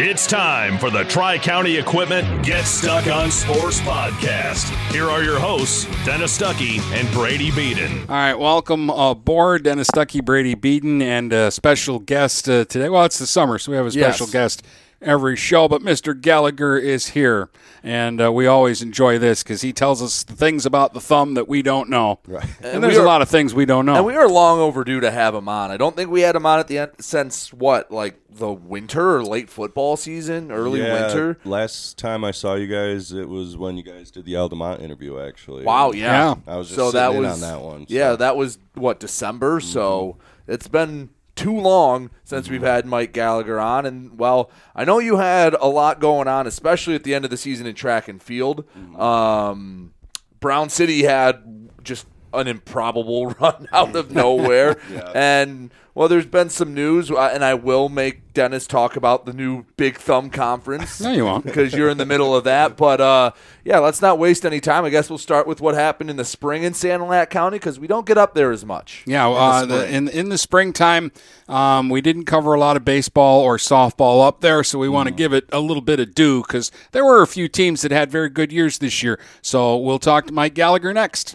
It's time for the Tri County Equipment Get Stuck on Sports podcast. Here are your hosts, Dennis Stuckey and Brady Beaton. All right, welcome aboard, Dennis Stuckey, Brady Beaton, and a special guest uh, today. Well, it's the summer, so we have a special Yes. guest every show, but Mr. Gallagher is here, and uh, we always enjoy this because he tells us things about the thumb that we don't know. Right. And, And there's we a lot of things we don't know. And we are long overdue to have him on. I don't think we had him on at the end since what, like the winter or late football season, early yeah, winter. Last time I saw you guys, it was when you guys did the Aldemont interview. Actually, Wow, yeah. Yeah. I was just so sitting that in was on that one. so. Yeah, that was what December. So it's been too long since we've had Mike Gallagher on, and well, I know you had a lot going on, especially at the end of the season in track and field. Um, Brown City had just an improbable run out of nowhere, and well, there's been some news, uh, and I will make Dennis talk about the new Big Thumb Conference. No, you won't. because you're in the middle of that. But uh, yeah, let's not waste any time. I guess we'll start with what happened in the spring in Sanilac County because we don't get up there as much. Yeah, in the uh, the, in in the springtime, um, we didn't cover a lot of baseball or softball up there, so we Mm. want to give it a little bit of due because there were a few teams that had very good years this year. So we'll talk to Mike Gallagher next.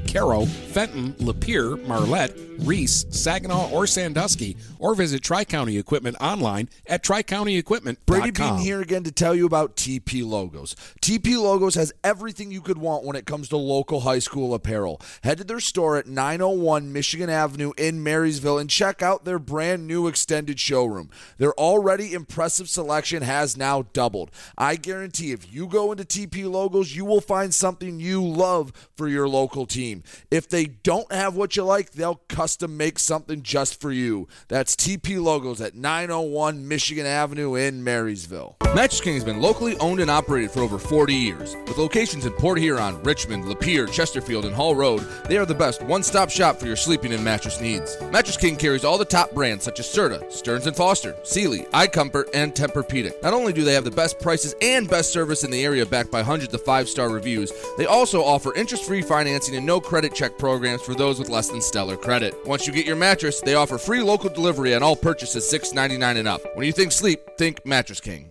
Caro, Fenton, Lapeer, Marlette, Reese, Saginaw, or Sandusky, or visit Tri County Equipment online at tricountyequipment.com. Brady Beaton here again to tell you about TP Logos. TP Logos has everything you could want when it comes to local high school apparel. Head to their store at 901 Michigan Avenue in Marysville and check out their brand new extended showroom. Their already impressive selection has now doubled. I guarantee if you go into TP Logos, you will find something you love for your local team. If they don't have what you like, they'll custom make something just for you. That's TP Logos at 901 Michigan Avenue in Marysville. Mattress King has been locally owned and operated for over 40 years. With locations in Port Huron, Richmond, Lapeer, Chesterfield, and Hall Road, they are the best one-stop shop for your sleeping and mattress needs. Mattress King carries all the top brands such as Serta, Stearns & Foster, Sealy, iComfort, and Tempur-Pedic. Not only do they have the best prices and best service in the area backed by hundreds of five-star reviews, they also offer interest-free financing and no credit check programs for those with less than stellar credit. Once you get your mattress, they offer free local delivery on all purchases $6.99 and up. When you think sleep, think Mattress King.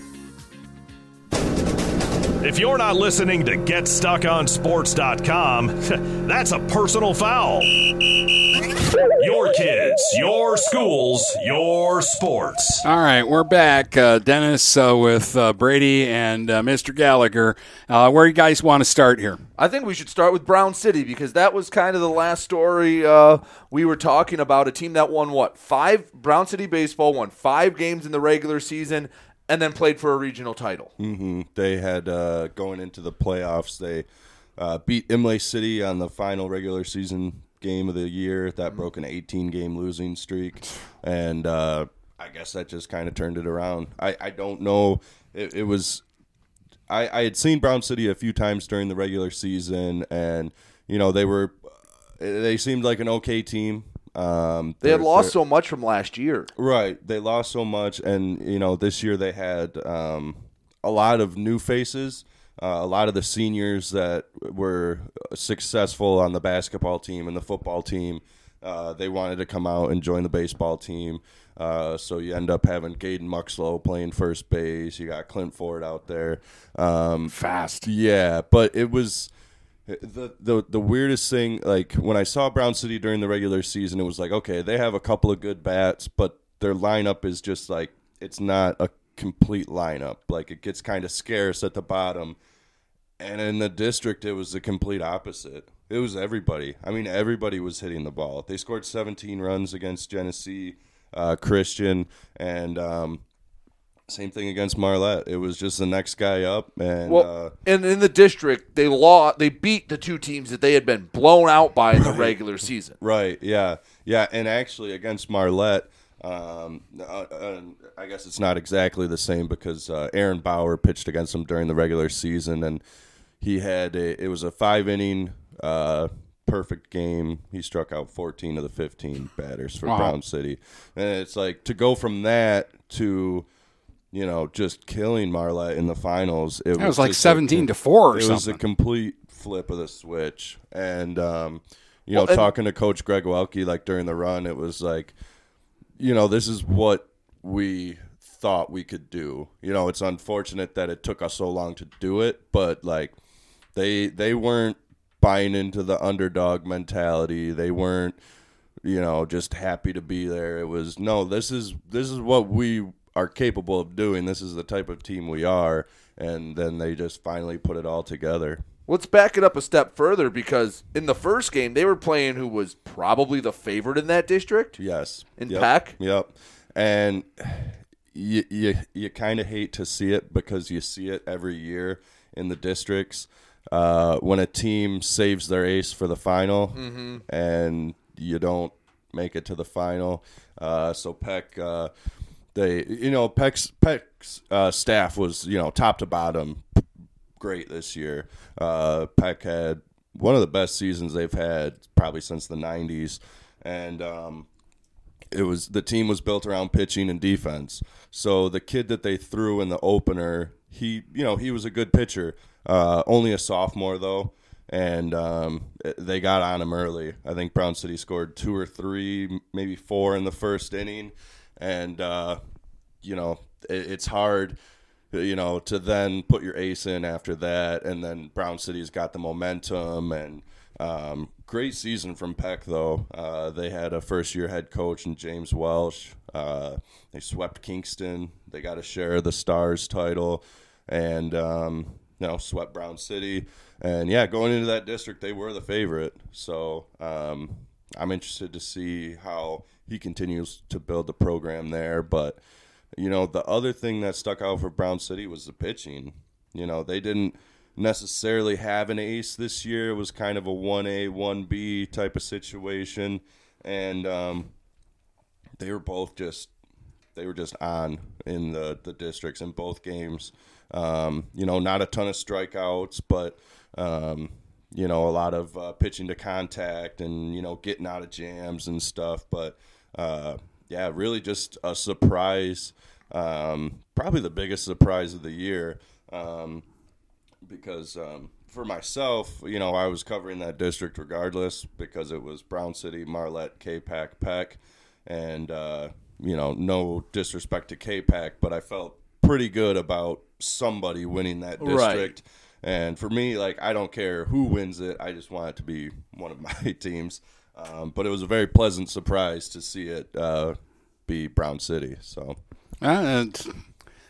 If you're not listening to GetStuckOnSports.com, that's a personal foul. Your kids, your schools, your sports. All right, we're back. Uh, Dennis uh, with uh, Brady and uh, Mr. Gallagher. Uh, where you guys want to start here? I think we should start with Brown City because that was kind of the last story uh, we were talking about. A team that won what five? Brown City baseball won five games in the regular season and then played for a regional title. hmm They had uh, going into the playoffs. They uh, beat Imlay City on the final regular season game of the year. That broke an 18 game losing streak, and uh, I guess that just kind of turned it around. I, I don't know. It, it was. I, I had seen Brown City a few times during the regular season, and you know they were. They seemed like an okay team. Um, They had lost so much from last year. Right. They lost so much, and you know this year they had um, a lot of new faces. Uh, a lot of the seniors that were successful on the basketball team and the football team, uh, they wanted to come out and join the baseball team. Uh, so you end up having Gaden Muxlow playing first base. You got Clint Ford out there. Um, Fast. Yeah, but it was the the the weirdest thing like when I saw Brown City during the regular season it was like okay they have a couple of good bats but their lineup is just like it's not a complete lineup. Like it gets kind of scarce at the bottom. And in the district it was the complete opposite. It was everybody. I mean everybody was hitting the ball. They scored 17 runs against Genesee uh, Christian and um, same thing against Marlette it was just the next guy up and Well, uh, and in the district, they lost. They beat the two teams that they had been blown out by in the regular season. Right. Yeah. Yeah. And actually, against Marlette, um, uh, uh, I guess it's not exactly the same because uh, Aaron Bauer pitched against them during the regular season, and he had a. It was a five inning. Uh, Perfect game. He struck out 14 of the 15 batters for Wow. Brown City, and it's like to go from that to, you know, just killing Marlette in the finals. It That was like just 17 to 4 or It was a complete flip of the switch, and um, you know, Well, and- talking to Coach Greg Welke like during the run, it was like, you know, this is what we thought we could do. You know, it's unfortunate that it took us so long to do it, but like they they weren't buying into the underdog mentality. They weren't, you know, just happy to be there. It was no, this is this is what we are capable of doing. This is the type of team we are, and then they just finally put it all together. Let's back it up a step further because in the first game they were playing who was probably the favorite in that district. Yes. In Yep. Peck? Yep. And you you, you kind of hate to see it because you see it every year in the districts uh, when a team saves their ace for the final Mhm. and you don't make it to the final. Uh, so Peck, uh, they you know Peck's Peck's uh, staff was you know top to bottom great this year. Uh, Peck had one of the best seasons they've had probably since the '90s, and um, it was the team was built around pitching and defense. So the kid that they threw in the opener, he you know he was a good pitcher. Uh, only a sophomore though, and um, they got on him early. I think Brown City scored two or three, maybe four in the first inning, and uh, you know it, it's hard you know, to then put your ace in after that, and then Brown City's got the momentum and um, great season from Peck though. Uh, they had a first year head coach in James Welsh. Uh, they swept Kingston. They got a share of the Stars title, and um, you know swept Brown City. And yeah, going into that district, they were the favorite. So um, I'm interested to see how he continues to build the program there, but. You know, the other thing that stuck out for Brown City was the pitching. You know, they didn't necessarily have an ace this year. It was kind of a 1A, 1B type of situation. And um, they were both just they were just on in the, the districts in both games. Um, you know, not a ton of strikeouts, but um, you know, a lot of uh, pitching to contact and you know getting out of jams and stuff. But uh, yeah, really just a surprise. Um, probably the biggest surprise of the year. Um, because um, for myself, you know, I was covering that district regardless because it was Brown City, Marlette, Capac, Peck, and uh, you know, no disrespect to Capac, but I felt pretty good about somebody winning that Right. district. And for me, like, I don't care who wins it. I just want it to be one of my teams. Um, but it was a very pleasant surprise to see it uh, be Brown City. So, Uh,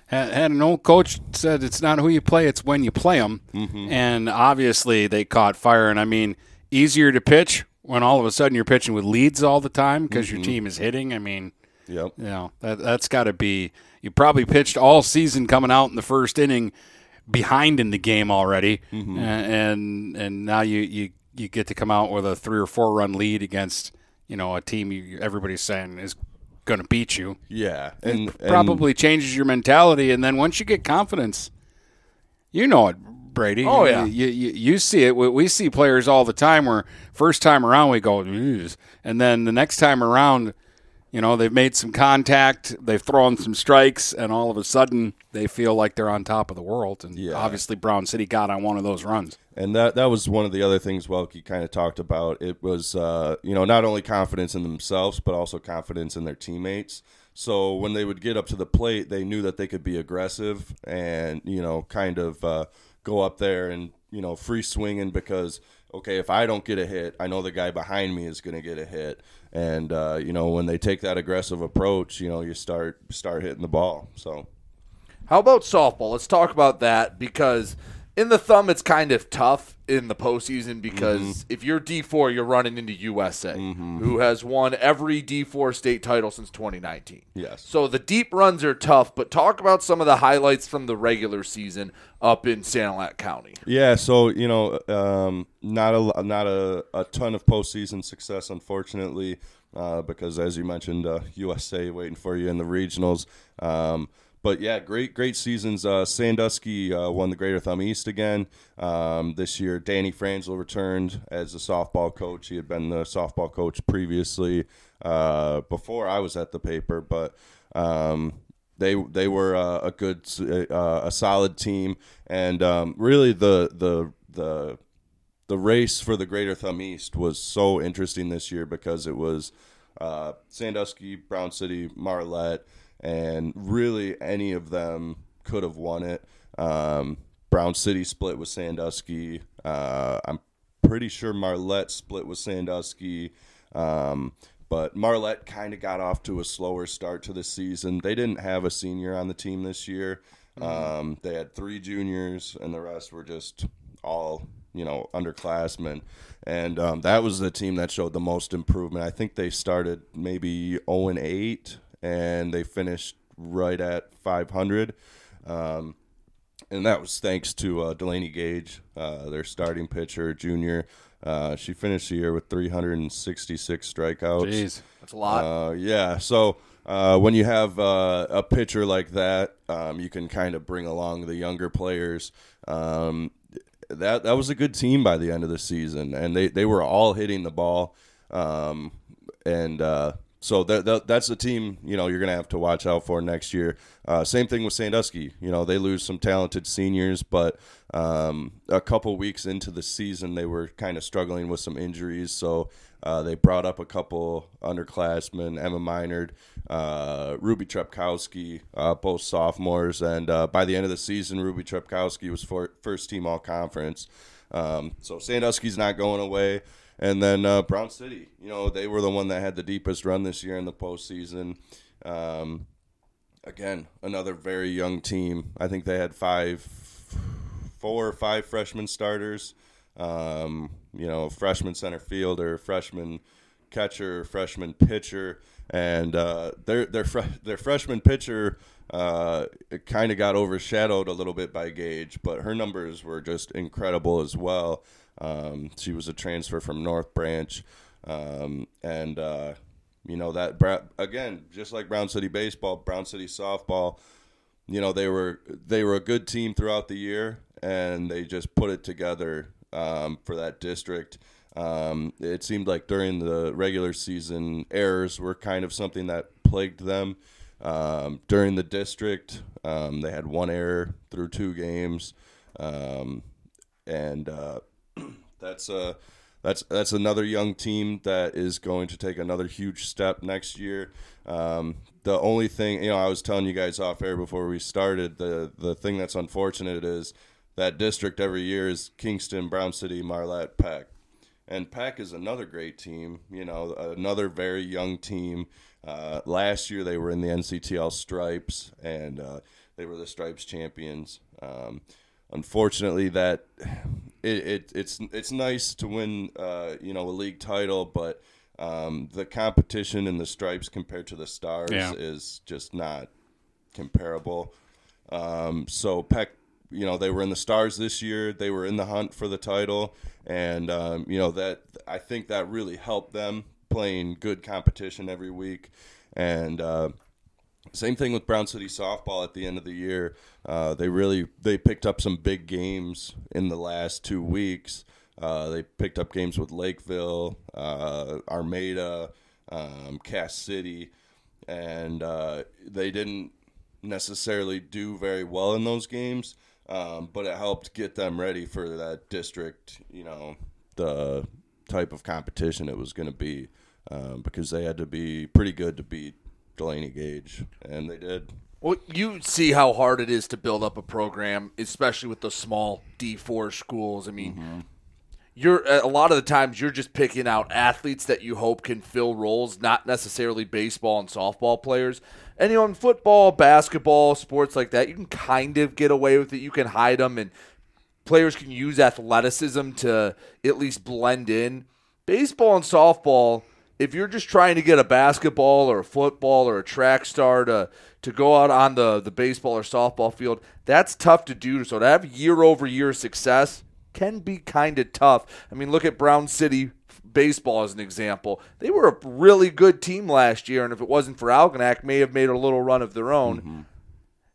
had, had an old coach said it's not who you play, it's when you play them. Mhm. And obviously they caught fire. And I mean, easier to pitch when all of a sudden you're pitching with leads all the time because your Mhm. team is hitting. I mean, Yep. You know that that's got to be. You probably pitched all season coming out in the first inning, behind in the game already, Mm-hmm. and, and and now you you you get to come out with a three or four run lead against you know a team you, everybody's saying is going to beat you. Yeah, and, and Probably changes your mentality, and then once you get confidence, you know it, Brady. Oh, yeah. you, you, you see it. We, we see players all the time where first time around we go, and then the next time around, you know, they've made some contact, they've thrown some strikes, and all of a sudden they feel like they're on top of the world. And Yeah. obviously, Brown City got on one of those runs. And that that was one of the other things Welke kind of talked about. It was uh, you know not only confidence in themselves but also confidence in their teammates. So when they would get up to the plate, they knew that they could be aggressive and you know kind of uh, go up there and you know free swinging because okay if I don't get a hit, I know the guy behind me is going to get a hit. And uh, you know when they take that aggressive approach, you know you start start hitting the ball. So How about softball? Let's talk about that because in the thumb, it's kind of tough in the postseason because Mm-hmm. if you're D4, you're running into USA, who has won every D4 state title since 2019. Yes. So the deep runs are tough, but talk about some of the highlights from the regular season up in Sanilac County. Yeah, so you know, um, not a not a, a ton of postseason success, unfortunately, uh, because as you mentioned, uh, USA waiting for you in the regionals. Um, but yeah, great great seasons. Uh, Sandusky uh, won the Greater Thumb East again um, this year. Danny Franzel returned as a softball coach. He had been the softball coach previously uh, before I was at the paper, but. Um, they they were uh, a good uh, a solid team and um, really the the the the race for the Greater Thumb East was so interesting this year because it was uh, Sandusky, Brown City, Marlette, and really any of them could have won it. Um, Brown City split with Sandusky. Uh, I'm pretty sure Marlette split with Sandusky. Um, but Marlette kind of got off to a slower start to the season. They didn't have a senior on the team this year. Um, they had three juniors, and the rest were just all you know underclassmen. And um, that was the team that showed the most improvement. I think they started maybe 0 and 8, and they finished right at 500. Um, and that was thanks to uh, Delaney Gage, uh, their starting pitcher, junior. Uh, she finished the year with 366 strikeouts. Jeez. That's a lot. Uh, yeah. So uh, when you have uh, a pitcher like that, um, you can kind of bring along the younger players. Um, that that was a good team by the end of the season, and they, they were all hitting the ball. Um, and uh, so that, that that's the team you know you're gonna have to watch out for next year. Uh, same thing with Sandusky. You know they lose some talented seniors, but um, a couple weeks into the season they were kind of struggling with some injuries. So uh, they brought up a couple underclassmen, Emma Minard, uh, Ruby Trepkowski, uh, both sophomores, and uh, by the end of the season, Ruby Trepkowski was for, first team all conference. Um, so Sandusky's not going away. And then uh, Brown City, you know, they were the one that had the deepest run this year in the postseason. Um, again, another very young team. I think they had five, four or five freshman starters. Um, you know, freshman center fielder, freshman catcher, freshman pitcher, and uh, their their fre- their freshman pitcher uh, kind of got overshadowed a little bit by Gage, but her numbers were just incredible as well. Um, she was a transfer from North Branch, um, and uh, you know that again, just like Brown City baseball, Brown City softball. You know they were they were a good team throughout the year, and they just put it together um, for that district. Um, it seemed like during the regular season, errors were kind of something that plagued them. Um, during the district, um, they had one error through two games, um, and uh, that's uh, that's that's another young team that is going to take another huge step next year. Um, the only thing, you know, I was telling you guys off air before we started, the the thing that's unfortunate is that district every year is Kingston, Brown City, Marlette, Peck. And Peck is another great team, you know, another very young team. Uh, last year they were in the NCTL Stripes, and uh, they were the Stripes champions. Um, unfortunately, that it, it, it's it's nice to win, uh, you know, a league title, but Um, the competition in the stripes compared to the stars Yeah. is just not comparable. Um, so Peck, you know, they were in the stars this year. They were in the hunt for the title, and um, you know that I think that really helped them playing good competition every week. And uh, same thing with Brown City softball at the end of the year. Uh, they really they picked up some big games in the last two weeks. Uh, they picked up games with Lakeville, uh, Armada, um, Cass City, and uh, they didn't necessarily do very well in those games, um, but it helped get them ready for that district. You know, the type of competition it was going to be um, because they had to be pretty good to beat Delaney Gage, and they did. Well, you see how hard it is to build up a program, especially with those small D4 schools. I mean, mm-hmm. you're uh, a lot of the times you're just picking out athletes that you hope can fill roles, not necessarily baseball and softball players. And you know, in football, basketball, sports like that, you can kind of get away with it. You can hide them, and players can use athleticism to at least blend in. Baseball and softball, if you're just trying to get a basketball or a football or a track star to to go out on the the baseball or softball field, that's tough to do. So to have year over year success can be kind of tough. I mean, look at Brown City baseball as an example. They were a really good team last year, and if it wasn't for Algonac, may have made a little run of their own.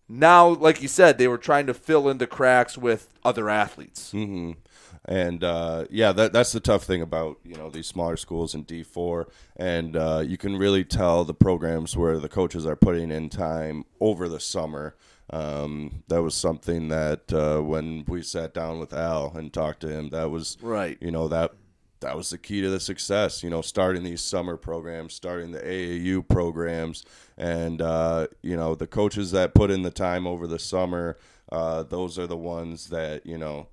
Now, like you said, they were trying to fill in the cracks with other athletes. hmm And uh, yeah, that that's the tough thing about you know these smaller schools in D four, and uh, you can really tell the programs where the coaches are putting in time over the summer. Um, that was something that uh, when we sat down with Al and talked to him, that was Right. You know that that was the key to the success. You know, starting these summer programs, starting the AAU programs, and uh, you know the coaches that put in the time over the summer. Uh, those are the ones that you know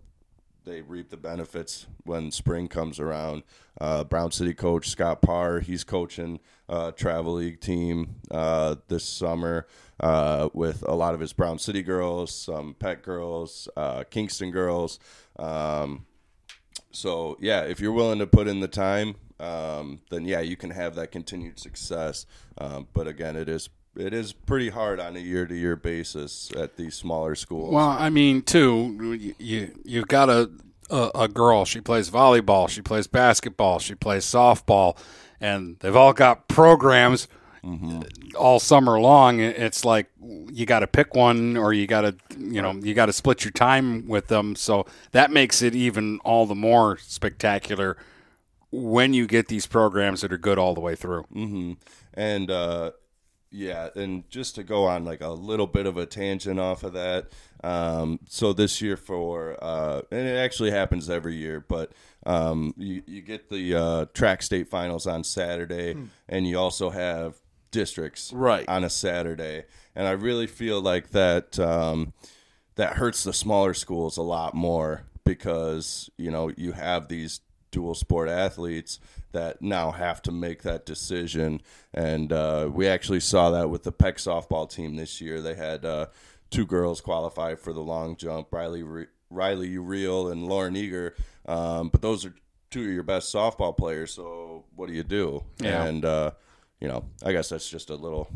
they reap the benefits when spring comes around. Uh, Brown City coach Scott Parr, he's coaching uh, travel league team uh, this summer uh, with a lot of his Brown City girls, some Peck girls, uh, Kingston girls. Um, so yeah, if you're willing to put in the time, um, then yeah, you can have that continued success. Um, but again, it is it is pretty hard on a year to year basis at these smaller schools. Well, I mean, too, you, you you've got a, a a girl. She plays volleyball. She plays basketball. She plays softball, and they've all got programs all summer long. It's like you got to pick one, or you got to you know you got to split your time with them. So that makes it even all the more spectacular when you get these programs that are good all the way through. hmm And uh, yeah, and just to go on like a little bit of a tangent off of that. Um, so this year for uh, and it actually happens every year, but um, you you get the uh, track state finals on Saturday, and you also have districts Right. on a Saturday, and I really feel like that. Um, that hurts the smaller schools a lot more because you know you have these dual sport athletes that now have to make that decision and uh, we actually saw that with the peck softball team this year they had uh, two girls qualify for the long jump riley Re- riley Reel and lauren eager um, but those are two of your best softball players so what do you do Yeah. and uh, you know i guess that's just a little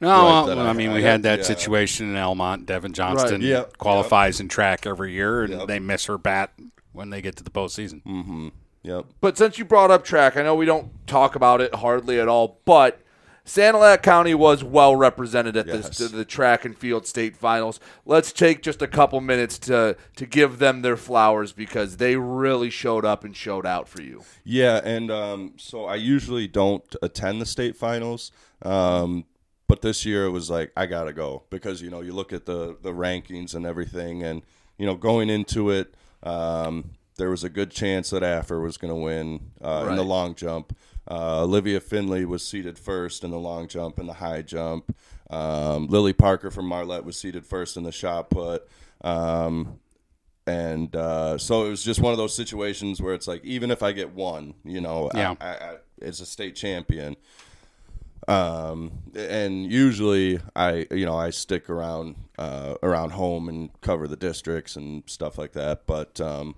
No, well, that I, mean, we I had that yeah. situation in Almont. Devin Johnston Yep, qualifies in track every year, and Yep. they miss her bat when they get to the postseason. mm-hmm yep But since you brought up track, I know we don't talk about it hardly at all, but Sanilac County was well represented at Yes. this, the track and field state finals. Let's take just a couple minutes to to give them their flowers because they really showed up and showed out for you. Yeah, and um, so I usually don't attend the state finals, um, but this year it was like I gotta go because you know you look at the the rankings and everything, and you know going into it, um, there was a good chance that Affer was going to win uh, in the long jump. Uh, Olivia Finley was seated first in the long jump and the high jump. Um, Lily Parker from Marlette was seated first in the shot put. Um, and uh, so it was just one of those situations where it's like even if I get one, you know, Yeah. I, I, as a state champion, um, and usually I, you know, I stick around uh, around home and cover the districts and stuff like that. But um,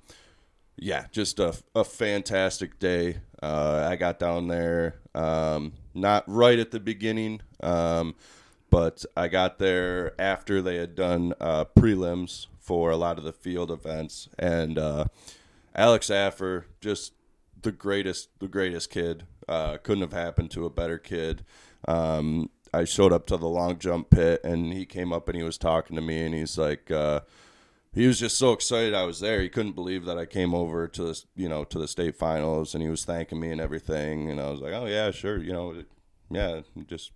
yeah, just a, a fantastic day. Uh, I got down there um, not right at the beginning, um, but I got there after they had done uh, prelims for a lot of the field events, and uh, Alex Affer, just the greatest, the greatest kid. Uh, couldn't have happened to a better kid. Um, I showed up to the long jump pit, and he came up and he was talking to me, and he's like, uh, he was just so excited I was there. He couldn't believe that I came over to the, you know, to the state finals, and he was thanking me and everything. And I was like, oh yeah, sure, you know, yeah, just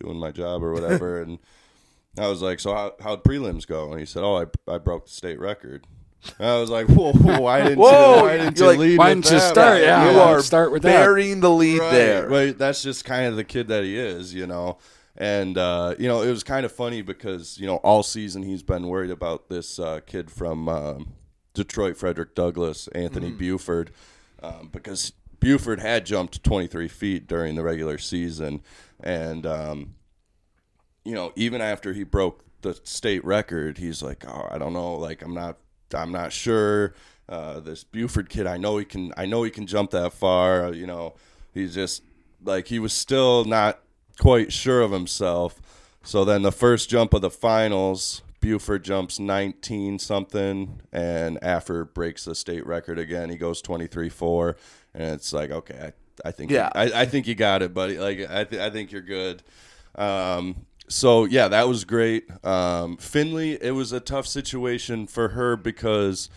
doing my job or whatever. and I was like, so how how'd prelims go? And he said, oh, I I broke the state record. And I was like, whoa, why didn't Whoa, you, why didn't you're like, lead why didn't you that? start? Yeah, you why are start with that. burying the lead right, there. Right. That's just kind of the kid that he is, you know. And uh, you know, it was kind of funny because you know all season he's been worried about this uh, kid from um, Detroit, Frederick Douglass, Anthony Buford, um, because Buford had jumped 23 feet during the regular season, and um, you know, even after he broke the state record, he's like, "Oh, I don't know, like I'm not, I'm not sure." Uh, this Buford kid, I know he can, I know he can jump that far. You know, he's just like he was still not quite sure of himself. So then the first jump of the finals, Buford jumps 19 something, and Affer breaks the state record again. He goes 23 4, and it's like, okay, I, I think, Yeah. I, I think you got it, buddy. Like, I, th- I think you're good. Um, so yeah, that was great. Um, Finley, it was a tough situation for her because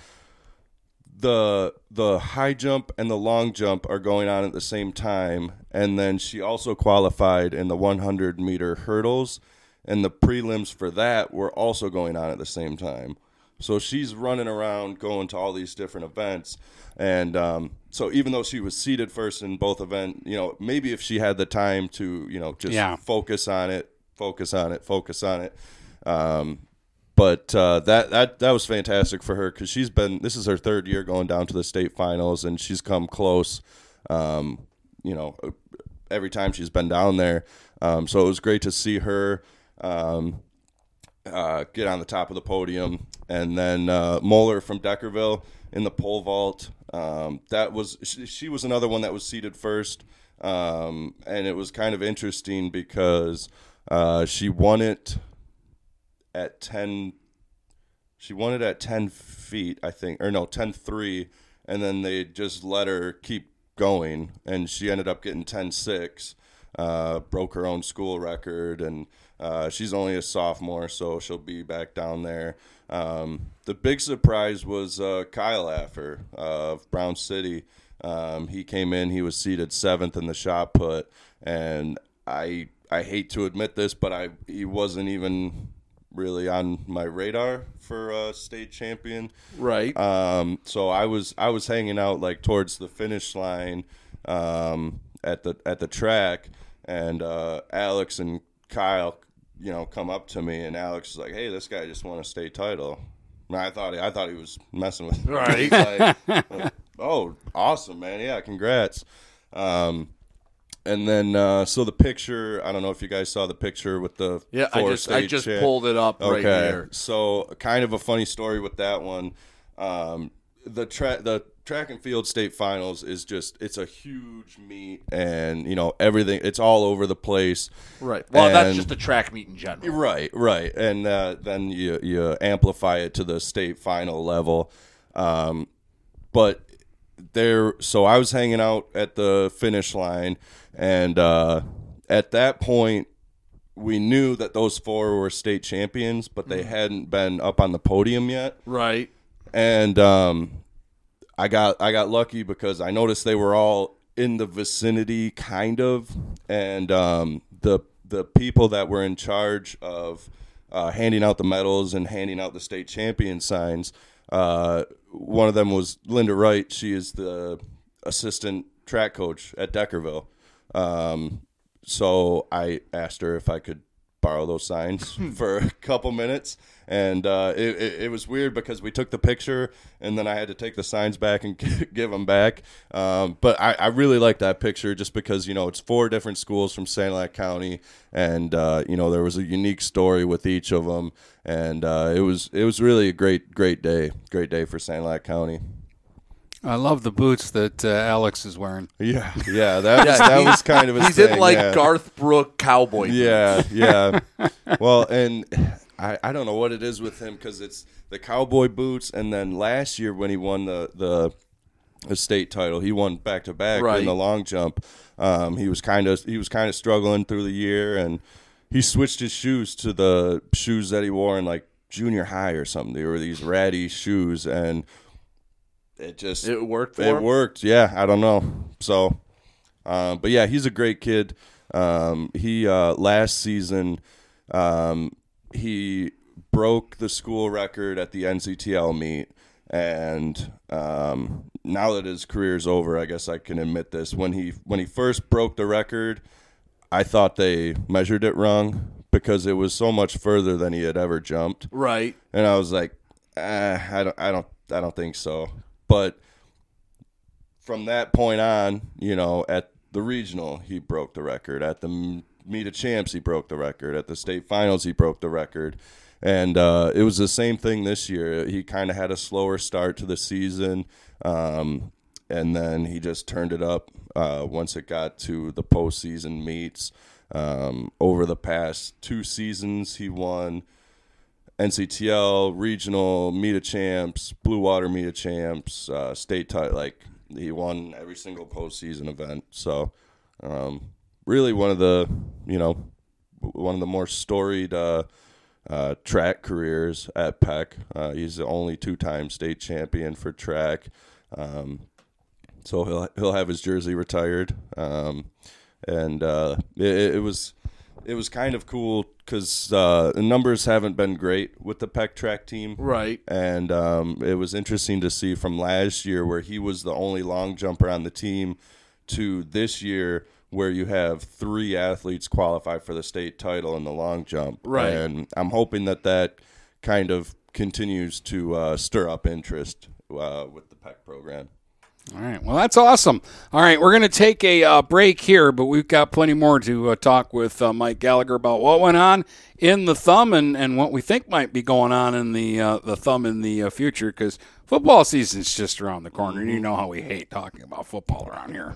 the the high jump and the long jump are going on at the same time, and then she also qualified in the 100 meter hurdles, and the prelims for that were also going on at the same time. So she's running around going to all these different events, and um, so even though she was seated first in both event, you know, maybe if she had the time to, you know, just Yeah. focus on it, focus on it, focus on it. Um, but uh, that that that was fantastic for her because she's been this is her third year going down to the state finals and she's come close. Um, you know, every time she's been down there, um, so it was great to see her um, uh, get on the top of the podium, and then uh, Moeller from Deckerville in the pole vault. Um, that was she, she was another one that was seated first, um, and it was kind of interesting because uh, she won it at 10 she won it at 10 feet i think or no 10 3 and then they just let her keep going and she ended up getting 10 6 uh, broke her own school record and uh, she's only a sophomore so she'll be back down there. Um, the big surprise was uh, kyle affer of brown city. Um, he came in he was seated seventh in the shot put and i i hate to admit this but i he wasn't even really on my radar for a state champion. Right. Um, so I was I was hanging out like towards the finish line um, at the at the track, and uh, Alex and Kyle, you know, come up to me, and Alex is like, "Hey, this guy just won a state title." And I thought I thought he was messing with me. Right. Like, oh, awesome, man! Yeah, congrats. Um, and then uh, so the picture. I don't know if you guys saw the picture with the Yeah, I just I just pulled it up right Okay, here. so kind of a funny story with that one. Um, the track the track and field state finals is just it's a huge meet, and you know everything. It's all over the place. Right. Well, that's just a track meet in general. Right, right, and uh, then you you amplify it to the state final level. Um, but there, so I was hanging out at the finish line, and uh, at that point, we knew that those four were state champions, but they hadn't been up on the podium yet. Right. And um, I got I got lucky because I noticed they were all in the vicinity, kind of, and um, the the people that were in charge of uh, handing out the medals and handing out the state champion signs. Uh, one of them was Linda Wright. She is the assistant track coach at Deckerville. Um, so I asked her if I could borrow those signs for a couple minutes, and uh, it, it, it was weird because we took the picture, and then I had to take the signs back and give them back. Um, but I, I really like that picture just because you know it's four different schools from Sanilac County, and uh, you know there was a unique story with each of them, and uh, it was it was really a great great day, great day for Sanilac County. I love the boots that uh, Alex is wearing. Yeah, yeah, that was, that was kind of a He's thing, in like yeah. Garth Brooke cowboy. Yeah, yeah. well, and I, I don't know what it is with him because it's the cowboy boots, and then last year when he won the the, state title, he won back to back in the long jump. Um, he was kind of he was kind of struggling through the year, and he switched his shoes to the shoes that he wore in like junior high or something. They were these ratty shoes, and it just It worked for it him? worked. Yeah, I don't know. So, um, but yeah, he's a great kid. Um, he uh, last season um, he broke the school record at the NCTL meet, and um, now that his career's over, I guess I can admit this. When he when he first broke the record, I thought they measured it wrong because it was so much further than he had ever jumped. Right. And I was like, eh, I don't, I don't, I don't think so. But from that point on, you know, at the regional, he broke the record. At the meet of champs, he broke the record. At the state finals, he broke the record. And uh, it was the same thing this year. He kind of had a slower start to the season, um, and then he just turned it up uh, once it got to the postseason meets. Um, over the past two seasons, he won NCTL, regional, meet of champs, Blue Water meet of champs, uh, state title. Like he won every single postseason event. So, um, really one of the you know one of the more storied uh, uh, track careers at Peck. Uh, he's the only two-time state champion for track. Um, so he'll he'll have his jersey retired. Um, and uh, it, it was it was kind of cool because uh, the numbers haven't been great with the Peck track team, Right. And um, it was interesting to see from last year where he was the only long jumper on the team to this year where you have three athletes qualify for the state title in the long jump, Right. And I'm hoping that that kind of continues to uh, stir up interest uh, with the Peck program. All right. Well, that's awesome. All right. We're going to take a uh, break here, but we've got plenty more to uh, talk with uh, Mike Gallagher about what went on in the thumb and, and what we think might be going on in the uh, the thumb in the uh, future because football season's just around the corner. You know how we hate talking about football around here.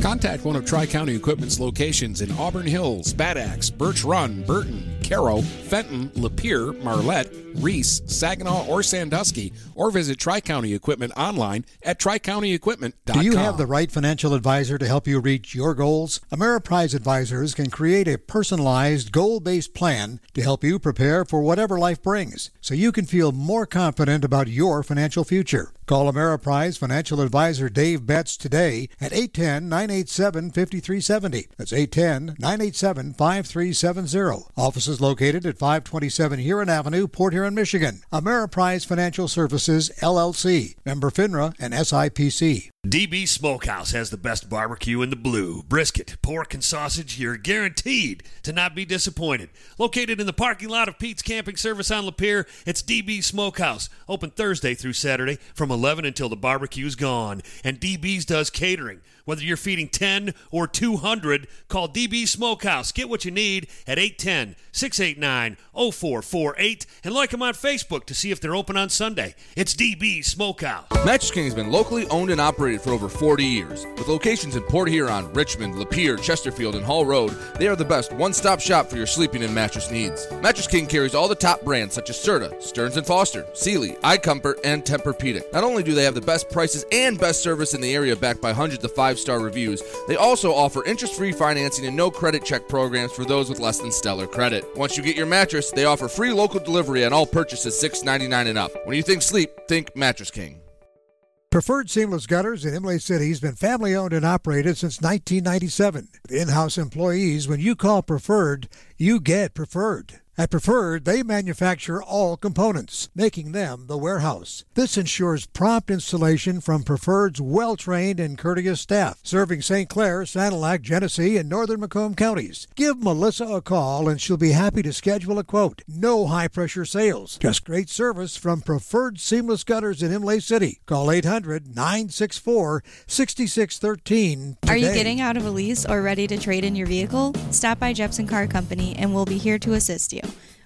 Contact one of Tri County Equipment's locations in Auburn Hills, Bad Axe, Birch Run, Burton, Caro, Fenton, Lapeer, Marlette, Reese, Saginaw, or Sandusky, or visit Tri County Equipment online at tricountyequipment.com. Do you have the right financial advisor to help you reach your goals? Ameriprise Advisors can create a personalized, goal based plan to help you prepare for whatever life brings so you can feel more confident about your financial future. Call Ameriprise Financial Advisor Dave Betts today at 810 987 5370. That's 810 987 5370. Offices located at 527 Huron Avenue, Port Huron, Michigan. Ameriprise Financial Services, LLC. Member FINRA and SIPC. DB Smokehouse has the best barbecue in the blue. Brisket, pork, and sausage, you're guaranteed to not be disappointed. Located in the parking lot of Pete's Camping Service on Lapeer, it's DB Smokehouse. Open Thursday through Saturday from 11 until the barbecue's gone. And DB's does catering. Whether you're feeding 10 or 200, call DB Smokehouse. Get what you need at 810 689 0448 and like them on Facebook to see if they're open on Sunday. It's DB Smokehouse. Mattress King has been locally owned and operated for over 40 years. With locations in Port Huron, Richmond, Lapeer, Chesterfield, and Hall Road, they are the best one-stop shop for your sleeping and mattress needs. Mattress King carries all the top brands such as Serta, Stearns & Foster, Sealy, iComfort, and Tempur-Pedic. Not only do they have the best prices and best service in the area backed by hundreds of five-star reviews, they also offer interest-free financing and no credit check programs for those with less than stellar credit. Once you get your mattress, they offer free local delivery on all purchases $6.99 and up. When you think sleep, think Mattress King. Preferred Seamless Gutters in Imlay City has been family owned and operated since 1997. With in house employees, when you call Preferred, you get Preferred. At Preferred, they manufacture all components, making them the warehouse. This ensures prompt installation from Preferred's well trained and courteous staff, serving St. Clair, Sanilac, Genesee, and northern Macomb counties. Give Melissa a call and she'll be happy to schedule a quote. No high pressure sales, just great service from Preferred Seamless Gutters in Imlay City. Call 800 964 6613. Are you getting out of a lease or ready to trade in your vehicle? Stop by Jepson Car Company and we'll be here to assist you.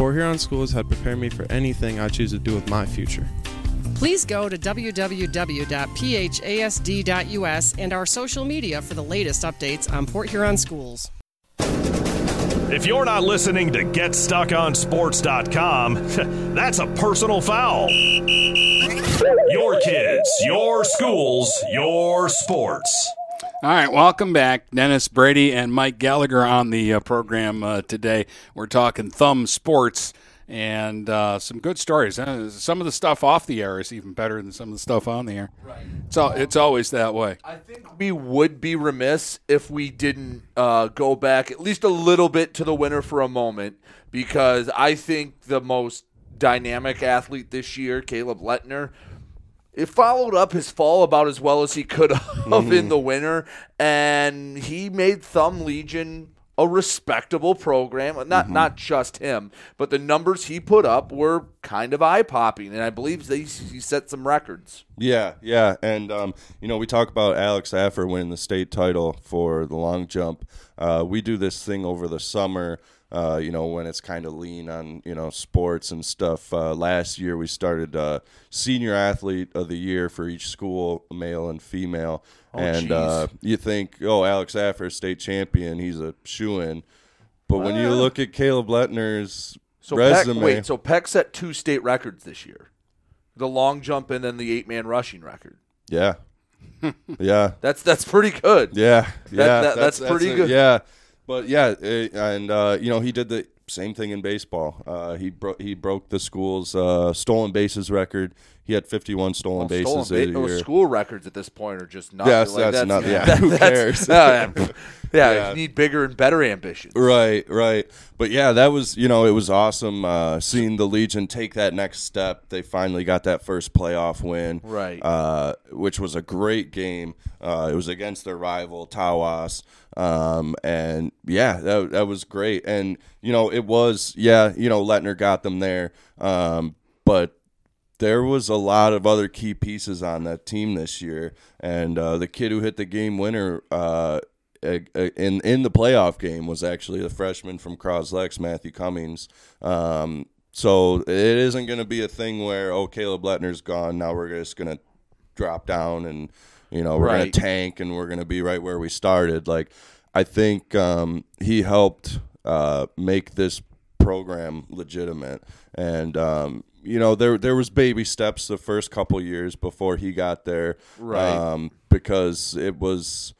Port Huron Schools had prepared me for anything I choose to do with my future. Please go to www.phasd.us and our social media for the latest updates on Port Huron schools. If you're not listening to GetStuckOnSports.com, that's a personal foul. Your kids, your schools, your sports. All right, welcome back. Dennis Brady and Mike Gallagher on the uh, program uh, today. We're talking thumb sports and uh, some good stories. Uh, some of the stuff off the air is even better than some of the stuff on the air. Right. It's, all, it's always that way. I think we would be remiss if we didn't uh, go back at least a little bit to the winner for a moment because I think the most dynamic athlete this year, Caleb Lettner, it followed up his fall about as well as he could have mm-hmm. in the winter, and he made Thumb Legion a respectable program. Not mm-hmm. not just him, but the numbers he put up were kind of eye popping, and I believe he, he set some records. Yeah, yeah, and um, you know we talk about Alex Affer winning the state title for the long jump. Uh, we do this thing over the summer uh, you know, when it's kind of lean on, you know, sports and stuff. Uh, last year we started uh, senior athlete of the year for each school, male and female. Oh, and uh, you think, oh, Alex Affer, state champion, he's a shoe in. But when you look at Caleb Lettner's so resume. Peck, wait, so Peck set two state records this year the long jump and then the eight man rushing record. Yeah. yeah. That's that's pretty good. Yeah. That, yeah. That, that's, that's, pretty that's good. Yeah. But yeah, it, and uh, you know he did the same thing in baseball. Uh, he broke he broke the school's uh, stolen bases record. He had 51 stolen well, bases stolen ba- year. School records at this point are just not. Yes, like, that's, that's not. Yeah, that, who cares? yeah, yeah, you need bigger and better ambitions. Right, right. But yeah, that was you know it was awesome uh, seeing the Legion take that next step. They finally got that first playoff win, right? Uh, which was a great game. Uh, it was against their rival Tawas. Um, and yeah, that, that was great. And, you know, it was, yeah, you know, Letner got them there. Um, but there was a lot of other key pieces on that team this year. And uh, the kid who hit the game winner uh, in in the playoff game was actually the freshman from Croslex, Matthew Cummings. Um, so it isn't going to be a thing where oh Caleb Letner's gone now we're just going to drop down and you know, we're right. going to tank and we're going to be right where we started. Like, I think um, he helped uh, make this program legitimate. And, um, you know, there there was baby steps the first couple years before he got there, right? Um, because it was,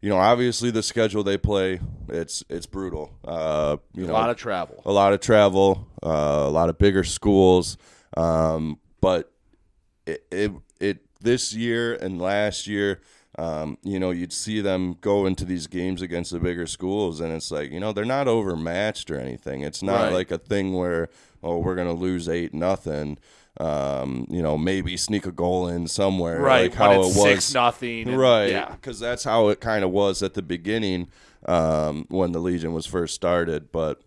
you know, obviously the schedule they play, it's it's brutal. Uh, you a know, lot of travel, a lot of travel, uh, a lot of bigger schools, um, but it, it it this year and last year, um, you know, you'd see them go into these games against the bigger schools, and it's like, you know, they're not overmatched or anything. It's not right. like a thing where, oh, we're gonna lose eight nothing. Um, you know, maybe sneak a goal in somewhere, right? Like how it was six nothing, right? Yeah, because that's how it kind of was at the beginning um, when the Legion was first started. But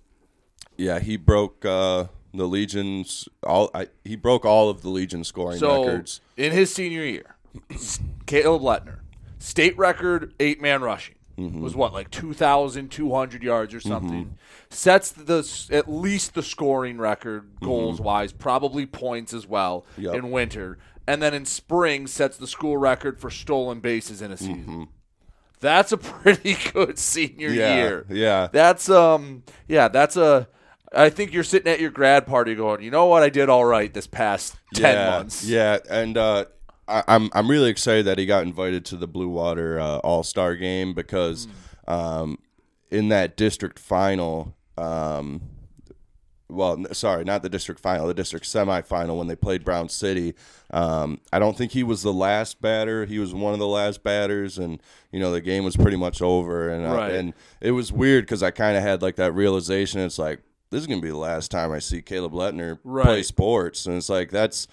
yeah, he broke. Uh, the Legion's all I, he broke all of the Legion scoring so, records in his senior year. Caleb Lettner, State record eight man rushing Mm-hmm. was what like two thousand two hundred yards or something. Sets the at least the scoring record goals wise, probably points as well Mm-hmm. Yep. in winter, and then in spring sets the school record for stolen bases in a season. Mm-hmm. That's a pretty good senior Yeah, year. yeah. That's um yeah, that's a I think you're sitting at your grad party going, you know what, I did all right this past ten yeah, months. Yeah, and uh, I, I'm I'm really excited that he got invited to the Blue Water uh, All Star game because um, in that district final, um, well, n- sorry, not the district final, the district semifinal when they played Brown City. Um, I don't think he was the last batter. He was one of the last batters, and you know the game was pretty much over. And I- and it was weird because I kind of had like that realization. It's like this is gonna be the last time I see Caleb Letner play sports, and it's like that's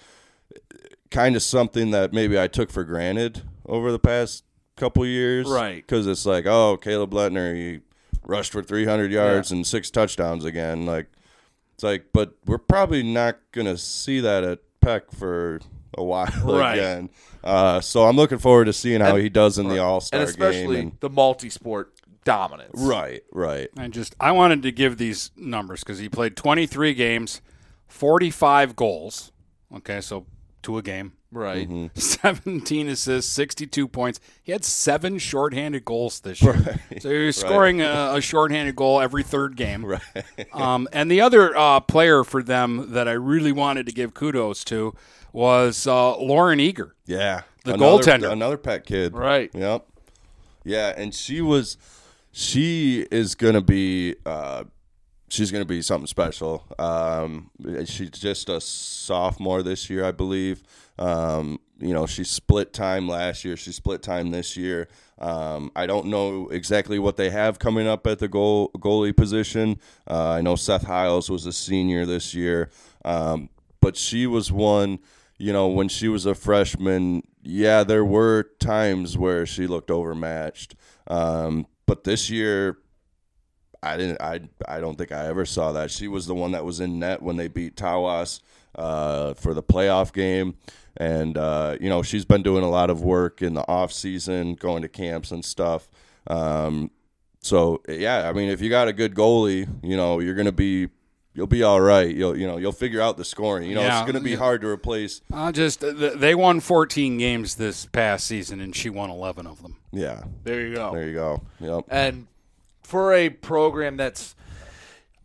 kind of something that maybe I took for granted over the past couple years. Right. Because it's like, oh, Caleb Letner, he rushed for 300 yards and six touchdowns again. Like, it's like, but we're probably not going to see that at Peck for a while Right. again. Uh, so I'm looking forward to seeing how And- he does in the. All Star game. especially And, the multi-sport dominance. right, right. And just I wanted to give these numbers because he played 23 games, 45 goals. Okay, so two a game. Right. Mm-hmm. 17 assists, 62 points. He had seven shorthanded goals this year. So he was scoring a, a shorthanded goal every third game. Right. Um, and the other uh, player for them that I really wanted to give kudos to was uh, Lauren Eager. Yeah, The Another- goaltender. another Peck kid. Right. Yep. Yeah, and she was, she is gonna be, uh, she's gonna be something special. Um, she's just a sophomore this year, I believe. Um, you know, she split time last year. She split time this year. Um, I don't know exactly what they have coming up at the goal goalie position. Uh, I know Seth Hiles was a senior this year, um, but she was one. You know, when she was a freshman, yeah, there were times where she looked overmatched. Um, but this year, I didn't. I I don't think I ever saw that. She was the one that was in net when they beat Tawas uh, for the playoff game, and uh, you know she's been doing a lot of work in the off season, going to camps and stuff. Um, so yeah, I mean, if you got a good goalie, you know you're gonna be. You'll be all right. You'll you know you'll figure out the scoring. You know Yeah. it's going to be hard to replace. Uh, just they won 14 games this past season, and she won 11 of them. Yeah, There you go. there you go. Yep. And for a program that's,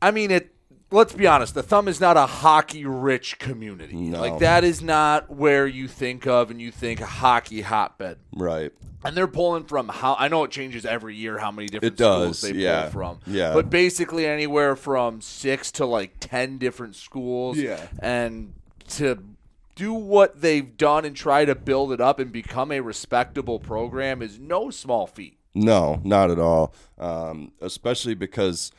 I mean, it. Let's be honest. The Thumb is not a hockey-rich community. No. Like that is not where you think of and you think hockey hotbed. Right. And they're pulling from how I know it changes every year how many different It does, schools they yeah. pull from. Yeah. But basically anywhere from six to like ten different schools. Yeah. And to do what they've done and try to build it up and become a respectable program is no small feat. No, not at all. Um, especially because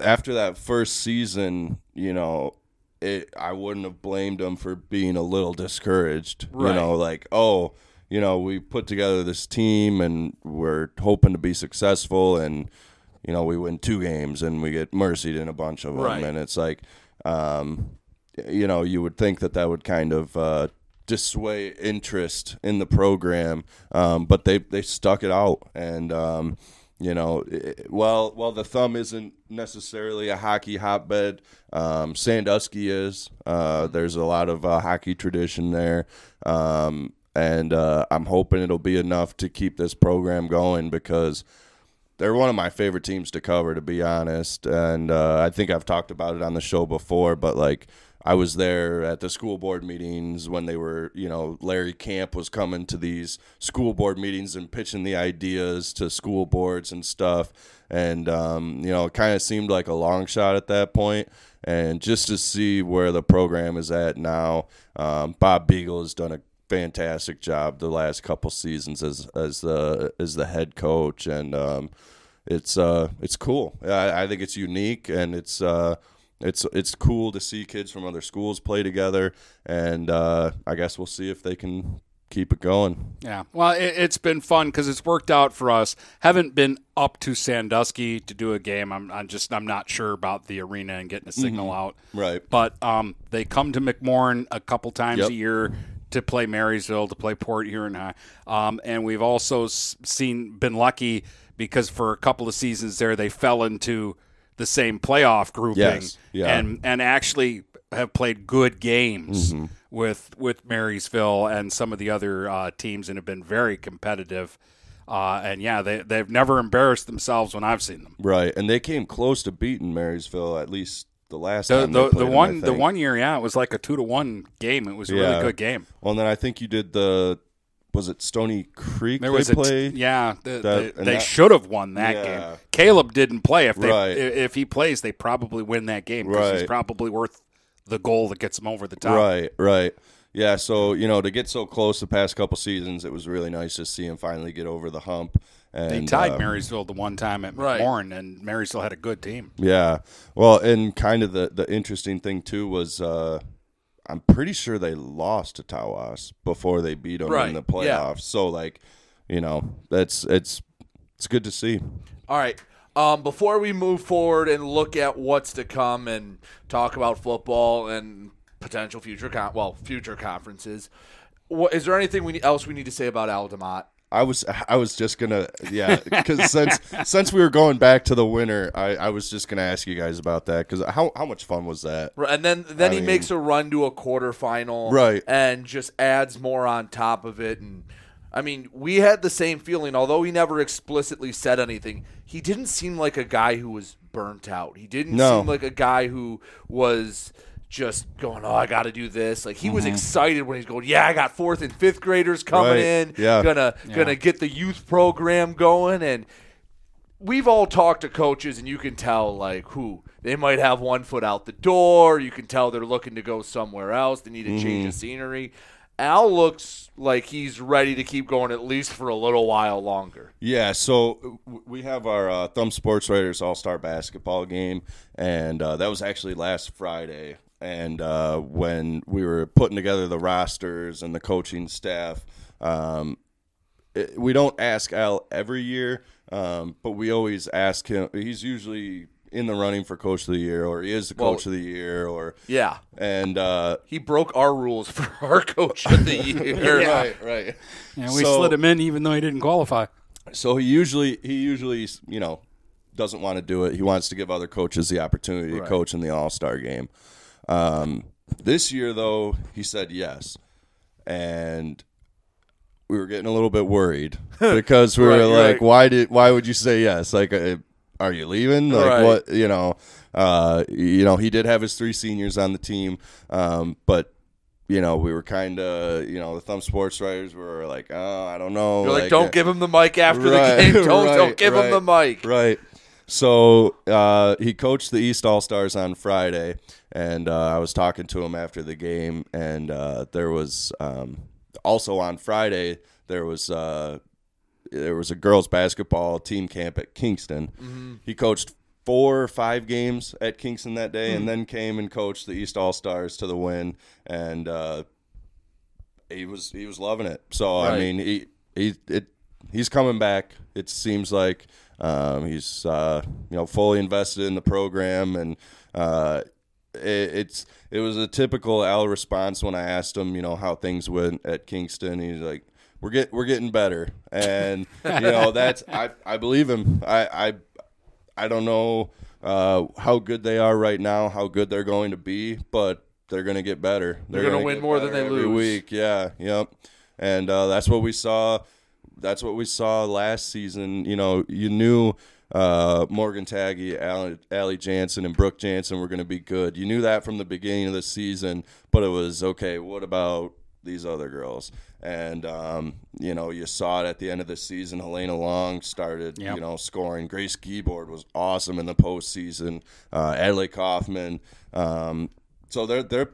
after that first season, you know, it I wouldn't have blamed them for being a little discouraged. You know, like, oh, you know, we put together this team and we're hoping to be successful and you know, we win two games and we get mercied in a bunch of them Right. and it's like um you know, you would think that that would kind of uh dissuade interest in the program, um, but they they stuck it out, and um, you know, it, well, well, the thumb isn't necessarily a hockey hotbed. Um, Sandusky is. Uh, there's a lot of uh, hockey tradition there, um, and uh, I'm hoping it'll be enough to keep this program going because they're one of my favorite teams to cover, to be honest. And uh, I think I've talked about it on the show before, but like I was there at the school board meetings when they were, you know, Larry Camp was coming to these school board meetings and pitching the ideas to school boards and stuff. And, um, you know, it kind of seemed like a long shot at that point. And just to see where the program is at now, um, Bob Beagle has done a fantastic job the last couple seasons as as the as the head coach, and um, it's uh it's cool. I, I think it's unique, and it's uh it's it's cool to see kids from other schools play together, and uh, I guess we'll see if they can keep it going. Yeah, well, it, it's been fun because it's worked out for us. Haven't been up to Sandusky to do a game. I'm, I'm just I'm not sure about the arena and getting a signal Mhm. out. Right. But um, they come to McMorran a couple times Yep. a year. to play Marysville, to play Port Huron High, um, and we've also seen been lucky because for a couple of seasons there they fell into the same playoff grouping Yes, yeah. and and actually have played good games Mhm. with with Marysville and some of the other uh, teams and have been very competitive. Uh, and yeah, they they've never embarrassed themselves when I've seen them. Right, and they came close to beating Marysville at least the last The time. the, the played them, one the one year, yeah, it was like a two to one game. It was a really good game. Well, and then I think you did the was it Stony Creek There they was a t- played? yeah, the, That- they, they that- should have won that Yeah. game. Caleb didn't play. If they Right. if he plays, they probably win that game because he's probably worth the goal that gets him over the top. Right, right. Yeah, so you know to get so close the past couple seasons, it was really nice to see him finally get over the hump. And They tied uh, Marysville the one time at Right. Morin, and Marysville had a good team. Yeah. Well, and kind of the the interesting thing too was uh I'm pretty sure they lost to Tawas before they beat them Right, in the yeah. playoffs. So like, you know, that's it's it's good to see. All right. Um, before we move forward and look at what's to come and talk about football and potential future con- well future conferences, what, is there anything we else we need to say about Altamont? I was I was just gonna yeah because since since we were going back to the winter, I, I was just gonna ask you guys about that because how how much fun was that? Right, And then then I he mean- makes a run to a quarterfinal, Right. and just adds more on top of it. And I mean, we had the same feeling, although he never explicitly said anything. He didn't seem like a guy who was burnt out. He didn't No. seem like a guy who was just going, "Oh, I got to do this." Like he was Mhm. excited when he's going, "Yeah, I got fourth and fifth graders coming Right. in. Yeah. gonna Yeah. gonna get the youth program going." And we've all talked to coaches and you can tell like who they might have one foot out the door you can tell they're looking to go somewhere else they need to change Mhm. the scenery al looks like he's ready to keep going at least for a little while longer Yeah, so we have our uh, Thumb Sports Writers All Star Basketball game, and uh, that was actually last Friday. And uh, when we were putting together the rosters and the coaching staff, um, it, we don't ask Al every year, um, but we always ask him. He's usually in the running for Coach of the Year, or he is the Well, Coach of the Year, or yeah. And uh, he broke our rules for our coach of the year right, right. Yeah, we So- slid him in even though he didn't qualify. So he usually he usually you know doesn't want to do it. He wants to give other coaches the opportunity to coach in the All Star game. Um, this year though, he said yes, and we were getting a little bit worried because we were Right, like, right. why did why would you say yes? Like, uh, are you leaving? Like Right. what you know? Uh, you know, he did have his three seniors on the team, um, but. You know, we were kind of, you know, the Thumb Sports writers were like, oh, I don't know. You're like, "Don't uh, give him the mic after the game. Don't- don't give him the mic." Right. So uh, he coached the East All Stars on Friday, and uh, I was talking to him after the game, and uh, there was um, also on Friday there was uh, there was a girls basketball team camp at Kingston. Mhm. He coached four or five games at Kingston that day, Hmm. and then came and coached the East All Stars to the win, and uh, he was he was loving it. So I mean, he he it he's coming back. It seems like um, he's uh, you know fully invested in the program, and uh, it's it was a typical Al response when I asked him, you know, how things went at Kingston. He's like, "We're get we're getting better," and you know that's I I believe him. I I I don't know uh, how good they are right now, how good they're going to be, but they're going to get better. They're gonna win more than they every lose. week. Yeah, yep. And uh, that's what we saw. That's what we saw last season. You know, you knew uh, Morgan Taggy, Allie, Allie Jansen, and Brooke Jansen were going to be good. You knew that from the beginning of the season, but it was okay. What about these other girls? And um, you know, you saw it at the end of the season. Helena Long started, Yep. you know, scoring. Grace Keyboard was awesome in the postseason. Uh, Adelaide Kaufman. Um, so they're they're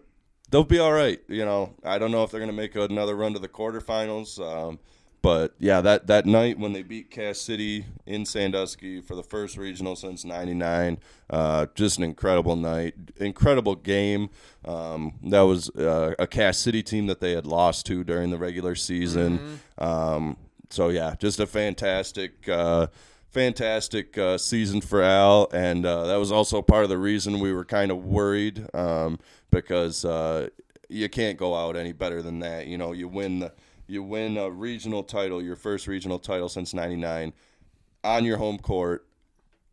they'll be all right. You know, I don't know if they're going to make another run to the quarterfinals. Um, but yeah, that, that night when they beat Cass City in Sandusky for the first regional since '99, uh, just an incredible night, incredible game. Um, that was uh, a Cass City team that they had lost to during the regular season. Um, so yeah, just a fantastic, uh, fantastic uh, season for Al, and uh, that was also part of the reason we were kind of worried um, because uh, you can't go out any better than that. You know, you win the you win a regional title, your first regional title since '99, on your home court,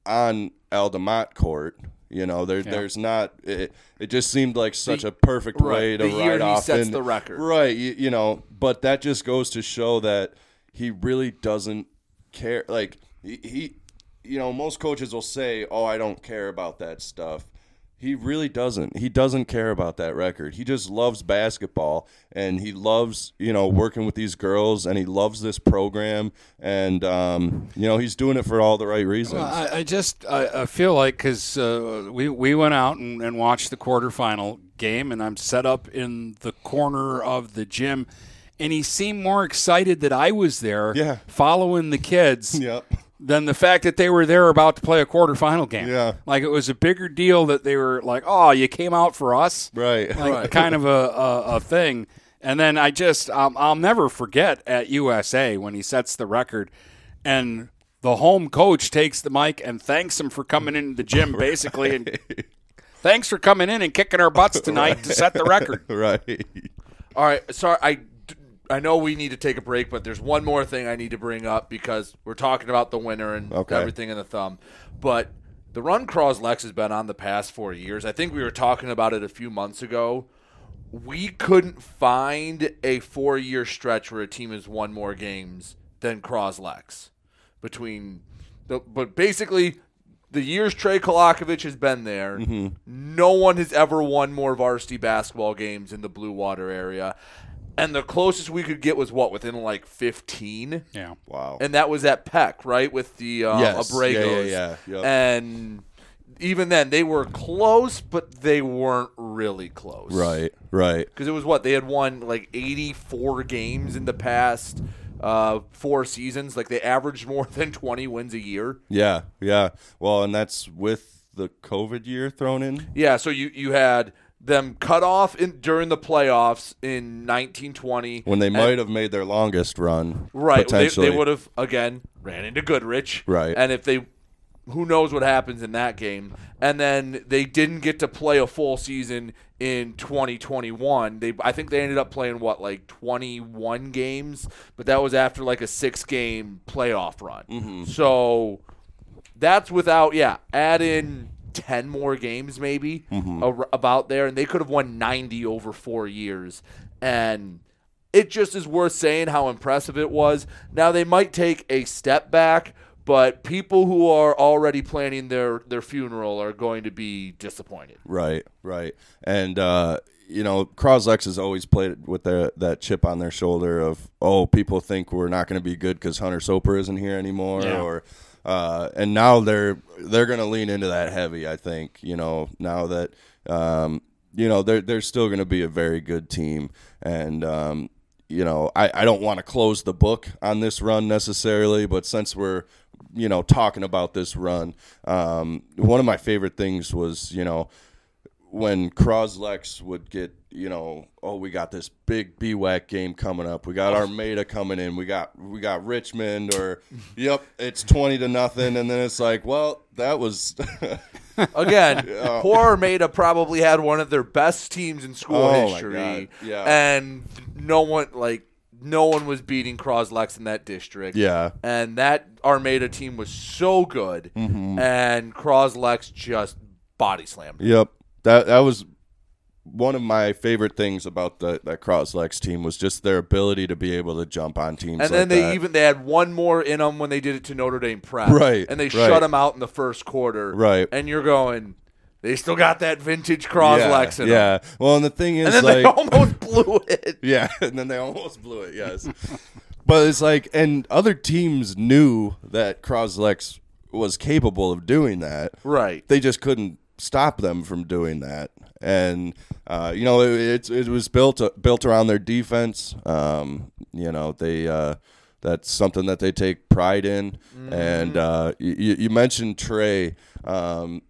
on Aldemont court. You know, there, Yeah. there's not. It, it just seemed like such The- a perfect right, way to the year he off. sets and- the record. right? You, you know, but that just goes to show that he really doesn't care. Like he, he, you know, most coaches will say, "Oh, I don't care about that stuff." He really doesn't. He doesn't care about that record. He just loves basketball and he loves, you know, working with these girls and he loves this program and um, you know, he's doing it for all the right reasons. Well, I, I just I, I feel like because uh, we we went out and, and watched the quarterfinal game, and I'm set up in the corner of the gym, and he seemed more excited that I was there, Yeah. following the kids, Yep. Than the fact that they were there about to play a quarterfinal game. Yeah. like it was a bigger deal that they were like, "Oh, you came out for us," Right. Like Right. kind of a, a, a thing. And then I just um, I'll never forget at USA when he sets the record, and the home coach takes the mic and thanks him for coming into the gym, basically, and thanks for coming in and kicking our butts tonight to set the record. right. All right, sorry. I I know we need to take a break, but there's one more thing I need to bring up because we're talking about the winner and Okay. everything in the thumb. But the run Croslex has been on the past four years. I think we were talking about it a few months ago. We couldn't find a four year stretch where a team has won more games than Croslex. Between the but basically the years Trey Kolakovic has been there, mm-hmm. no one has ever won more varsity basketball games in the Blue Water area. And the closest we could get was what within like 15. Yeah. Wow. And that was at Peck, right, with the uh, Yes. Abregos. Yeah, yeah, yeah. Yep. And even then, they were close, but they weren't really close. Right. Right. Because it was what they had won like 84 games in the past uh, four seasons. Like they averaged more than 20 wins a year. Yeah. Yeah. Well, and that's with the COVID year thrown in. Yeah, so you you had them cut off in during the playoffs in 1920 When they and- might have made their longest run. right. They, they would have again ran into Goodrich. Right. And if they who knows what happens in that game. And then they didn't get to play a full season in 2021. They I think they ended up playing what like 21 games, but that was after like a 6 game playoff run. Mm-hmm. So that's without yeah, add in 10 more games maybe Mhm. ar- about there and they could have won 90 over 4 years and it just is worth saying how impressive it was. Now they might take a step back, but people who are already planning their their funeral are going to be disappointed. Right, right. And uh, you know, Croslex has always played with their, that chip on their shoulder of, oh, people think we're not going to be good because Hunter Soper isn't here anymore, Yeah. or uh, and now they're they're going to lean into that heavy. I think you know now that um, you know they're they're still going to be a very good team, and um, you know I, I don't want to close the book on this run necessarily, but since we're you know talking about this run, um, one of my favorite things was you know when Croslex would get, you know, oh, we got this big BWAC game coming up. We got Armada coming in. We got we got Richmond or yep, it's 20 to nothing and then it's like, well, that was Again, Yeah. poor Armada probably had one of their best teams in school Oh, history. Yeah. and no one like no one was beating Croslex in that district. Yeah. and that Armada team was so good, Mhm. and Croslex just body slammed. Yep. That that was one of my favorite things about the that Croslex team was just their ability to be able to jump on teams And then like they that. even they had one more in them when they did it to Notre Dame Prep, Right, And they right. shut them out in the first quarter, Right. And you're going, they still got that vintage Croslex yeah, in yeah. them. Well, and the thing is, and then like, they almost blew it. Yeah, and then they almost blew it. Yes, but it's like, and other teams knew that Croslex was capable of doing that. Right. They just couldn't stop them from doing that, and uh, you know, it, it it was built built around their defense. Um, you know, they. Uh, that's something that they take pride in, and uh, you, you mentioned Trey. Um,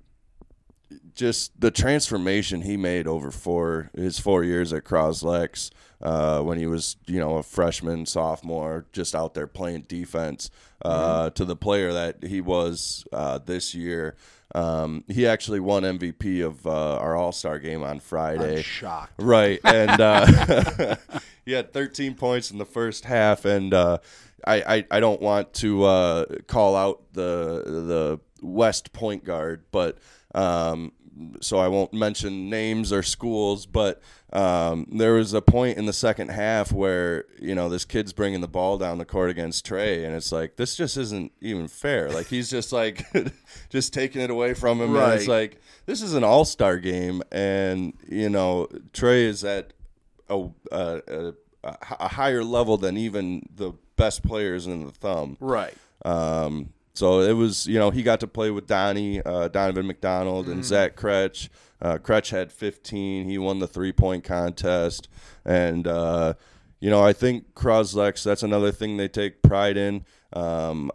just the transformation he made over four his four years at Croslex uh, when he was you know a freshman sophomore just out there playing defense uh, to the player that he was uh, this year. Um, he actually won MVP of uh, our All Star game on Friday. I'm shocked. Right, and uh, he had 13 points in the first half, and uh, I, I I don't want to uh, call out the the West point guard, but um, so I won't mention names or schools, but um, there was a point in the second half where you know this kid's bringing the ball down the court against Trey, and it's like this just isn't even fair. Like he's just like just taking it away from him, and it's like this is an all star game, and you know Trey is at a, a, a, a higher level than even the best players in the thumb. Right. Um, so it was, you know, he got to play with Donnie, uh, Donovan McDonald, and Mhm. Zach Kretsch. Uh, Kretsch had 15. He won the three point contest. And, uh, you know, I think Croslex, that's another thing they take pride in. Um,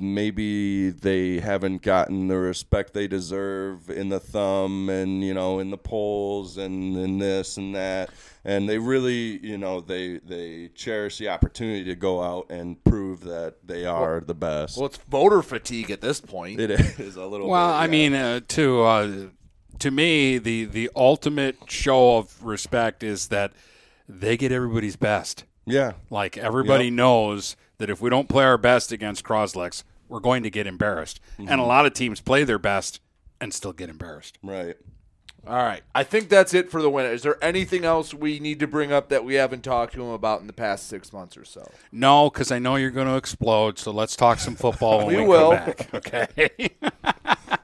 maybe they haven't gotten the respect they deserve in the thumb and, you know, in the polls and in this and that. And they really, you know, they they cherish the opportunity to go out and prove that they are the best. Well, it's voter fatigue at this point. It is a little. Well, bit, I yeah. mean, uh, to uh, to me, the the ultimate show of respect is that they get everybody's best. Yeah, like everybody Yep. knows that if we don't play our best against Croslex, we're going to get embarrassed. And a Mhm. lot of teams play their best and still get embarrassed. Right. All right. I think that's it for the winner. Is there anything else we need to bring up that we haven't talked to him about in the past six months or so? No, because I know you're going to explode. So let's talk some football when We we, will. come back. Okay.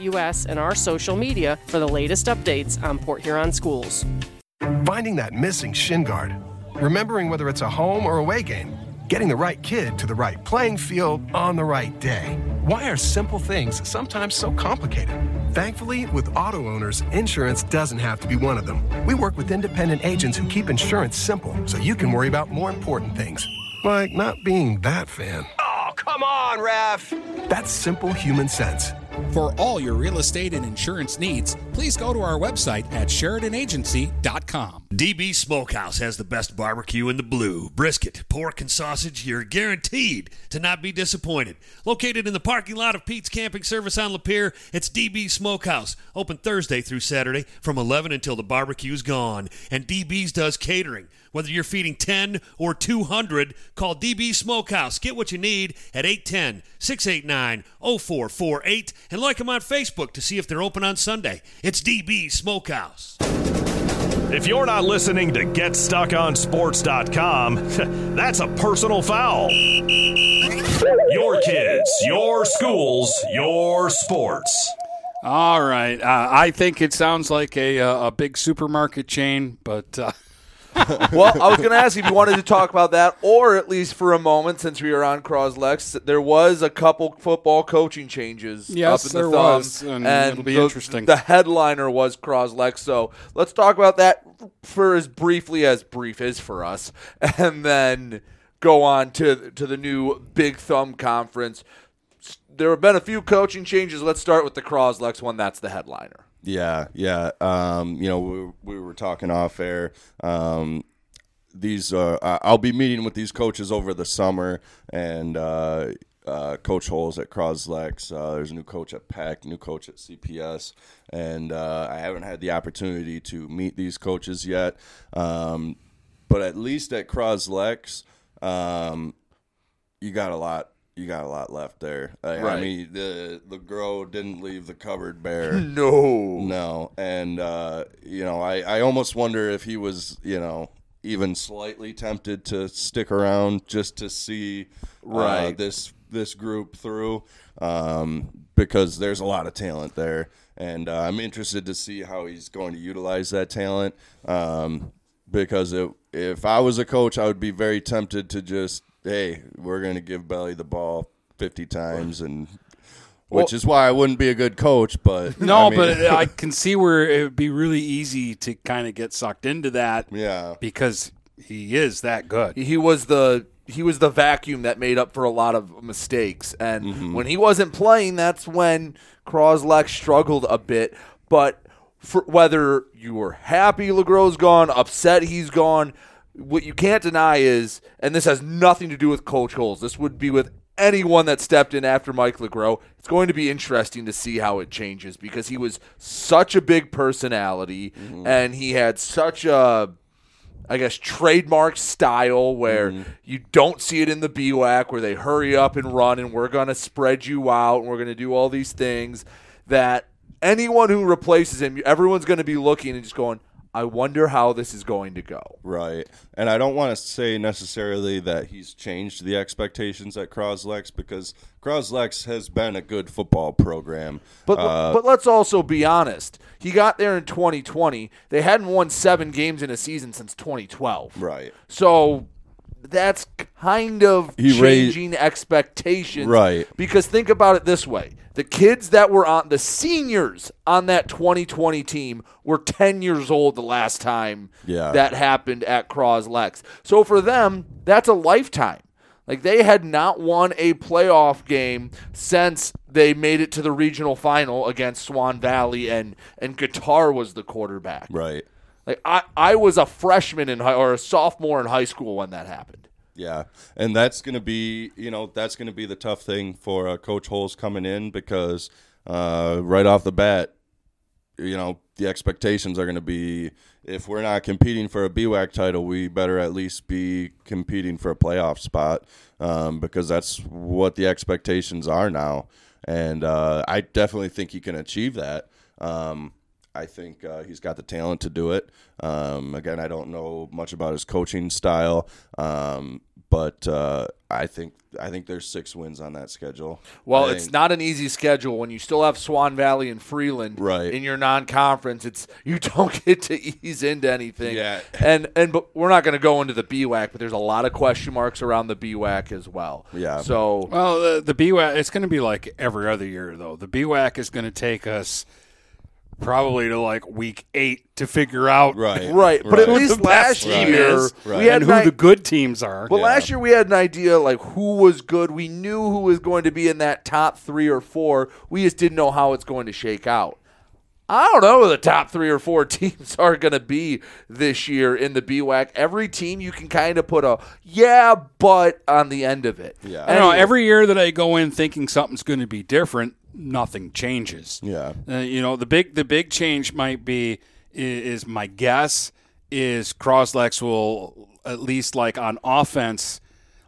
www.phasd.us and our social media for the latest updates on Port Huron schools. Finding that missing shin guard, remembering whether it's a home or away game, getting the right kid to the right playing field on the right day. Why are simple things sometimes so complicated? Thankfully, with auto owners, insurance doesn't have to be one of them. We work with independent agents who keep insurance simple so you can worry about more important things, like not being that fan. Oh, come on, ref. That's simple human sense. For all your real estate and insurance needs, please go to our website at SheridanAgency.com. DB Smokehouse has the best barbecue in the blue. Brisket, pork, and sausage, you're guaranteed to not be disappointed. Located in the parking lot of Pete's Camping Service on Lapeer, it's DB Smokehouse. Open Thursday through Saturday from 11 until the barbecue's gone. And DB's does catering. Whether you're feeding 10 or 200, call DB Smokehouse. Get what you need at 810 689 0448 and like them on Facebook to see if they're open on Sunday. It's DB Smokehouse. If you're not listening to GetStuckOnSports.com, that's a personal foul. Your kids, your schools, your sports. All right. Uh, I think it sounds like a, uh, a big supermarket chain, but uh, well, I was going to ask if you wanted to talk about that, or at least for a moment, since we were on Croslex, there was a couple football coaching changes. Yes, up in the there was, thumbs, and it'll be the, interesting. The headliner was Croslex, so let's talk about that for as briefly as brief is for us, and then go on to to the new Big Thumb conference. There have been a few coaching changes. Let's start with the Croslex one. That's the headliner. Yeah, yeah. Um, you know, we, we were talking off air. Um, these uh, I'll be meeting with these coaches over the summer, and uh, uh, Coach Holes at Croslex. Uh, there's a new coach at Peck, new coach at CPS, and uh, I haven't had the opportunity to meet these coaches yet. Um, but at least at Croslex, um, you got a lot you got a lot left there. I, Right. I mean, the LeGros didn't leave the cupboard bare. No. no, and uh, you know, I I almost wonder if he was, you know, even slightly tempted to stick around just to see uh, Right. this this group through, um, because there's a lot of talent there, and uh, I'm interested to see how he's going to utilize that talent. Um, because it, if I was a coach, I would be very tempted to just, hey, we're going to give Belly the ball 50 times, and which Well- is why I wouldn't be a good coach. But No, I mean- but I can see where it would be really easy to kind of get sucked into that. Yeah. Because he is that good. He was the he was the vacuum that made up for a lot of mistakes. And Mm-hmm. when he wasn't playing, that's when Croslex struggled a bit. But for whether you were happy Legros gone, upset he's gone, what you can't deny is, and this has nothing to do with Coach Holes. This would be with anyone that stepped in after Mike LeGros. It's going to be interesting to see how it changes because he was such a big personality mm-hmm. and he had such a I guess trademark style where mm-hmm. you don't see it in the BWAC where they hurry up and run and we're gonna spread you out and we're gonna do all these things that anyone who replaces him, everyone's gonna be looking and just going, I wonder how this is going to go. Right. And I don't want to say necessarily that he's changed the expectations at Croslex because Croslex has been a good football program. But Uh, but let's also be honest. He got there in 2020. They hadn't won seven games in a season since 2012. Right. So that's kind of He raised- changing expectations. Right. Because think about it this way. The kids that were on the seniors on that 2020 team were 10 years old the last time Yeah. that happened at Croslex. So for them, that's a lifetime. Like they had not won a playoff game since they made it to the regional final against Swan Valley and and Guitar was the quarterback. Right. Like I, I was a freshman in high, or a sophomore in high school when that happened. Yeah, and that's going to be you know that's going to be the tough thing for uh, Coach Holes coming in because uh, right off the bat, you know the expectations are going to be if we're not competing for a BWAC title, we better at least be competing for a playoff spot um, because that's what the expectations are now, and uh, I definitely think he can achieve that. Um, I think uh, he's got the talent to do it. Um, again, I don't know much about his coaching style, um, but uh, I think I think there's six wins on that schedule. Well, I it's not an easy schedule when you still have Swan Valley and Freeland Right. in your non-conference. It's you don't get to ease into anything. Yeah. and and but we're not going to go into the BWAC, but there's a lot of question marks around the BWAC as well. Yeah. So Well, the, the BWAC, it's going to be like every other year, though. The BWAC is going to take us probably to like week eight to figure out Right. Right, but at least last team year, is we had and who ni- the good teams are. Well, last year we had an idea like who was good. We knew who was going to be in that top three or four. We just didn't know how it's going to shake out. I don't know who the top three or four teams are going to be this year in the BWAC. Every team you can kind of put a yeah, but on the end of it. Yeah. I don't know. Every year that I go in thinking something's going to be different, nothing changes. Yeah. Uh, you know, the big the big change might be i- is my guess is Croslex will at least like on offense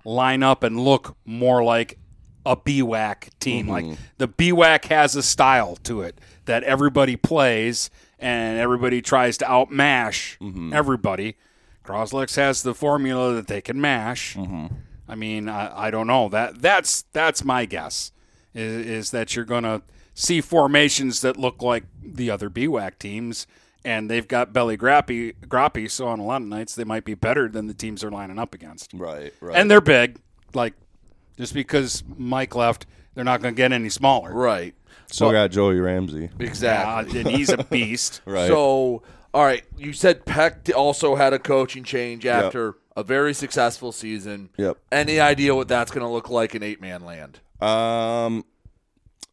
line up and look more like a BWAC team. Like mm-hmm. the BWAC has a style to it that everybody plays and everybody tries to outmash mm-hmm. everybody. Croslex has the formula that they can mash. Mm-hmm. I mean, I, I don't know that that's that's my guess is, is that you're going to see formations that look like the other BWAC teams, and they've got belly grappy, grappy. So on a lot of nights, they might be better than the teams they're lining up against. Right, right. And they're big. Like just because Mike left, they're not going to get any smaller. Right. So Still got Joey Ramsey. Exactly. Yeah, and he's a beast. Right. So, all right, you said Peck also had a coaching change after a very successful season. Yep. Any idea what that's going to look like in eight man land? Um,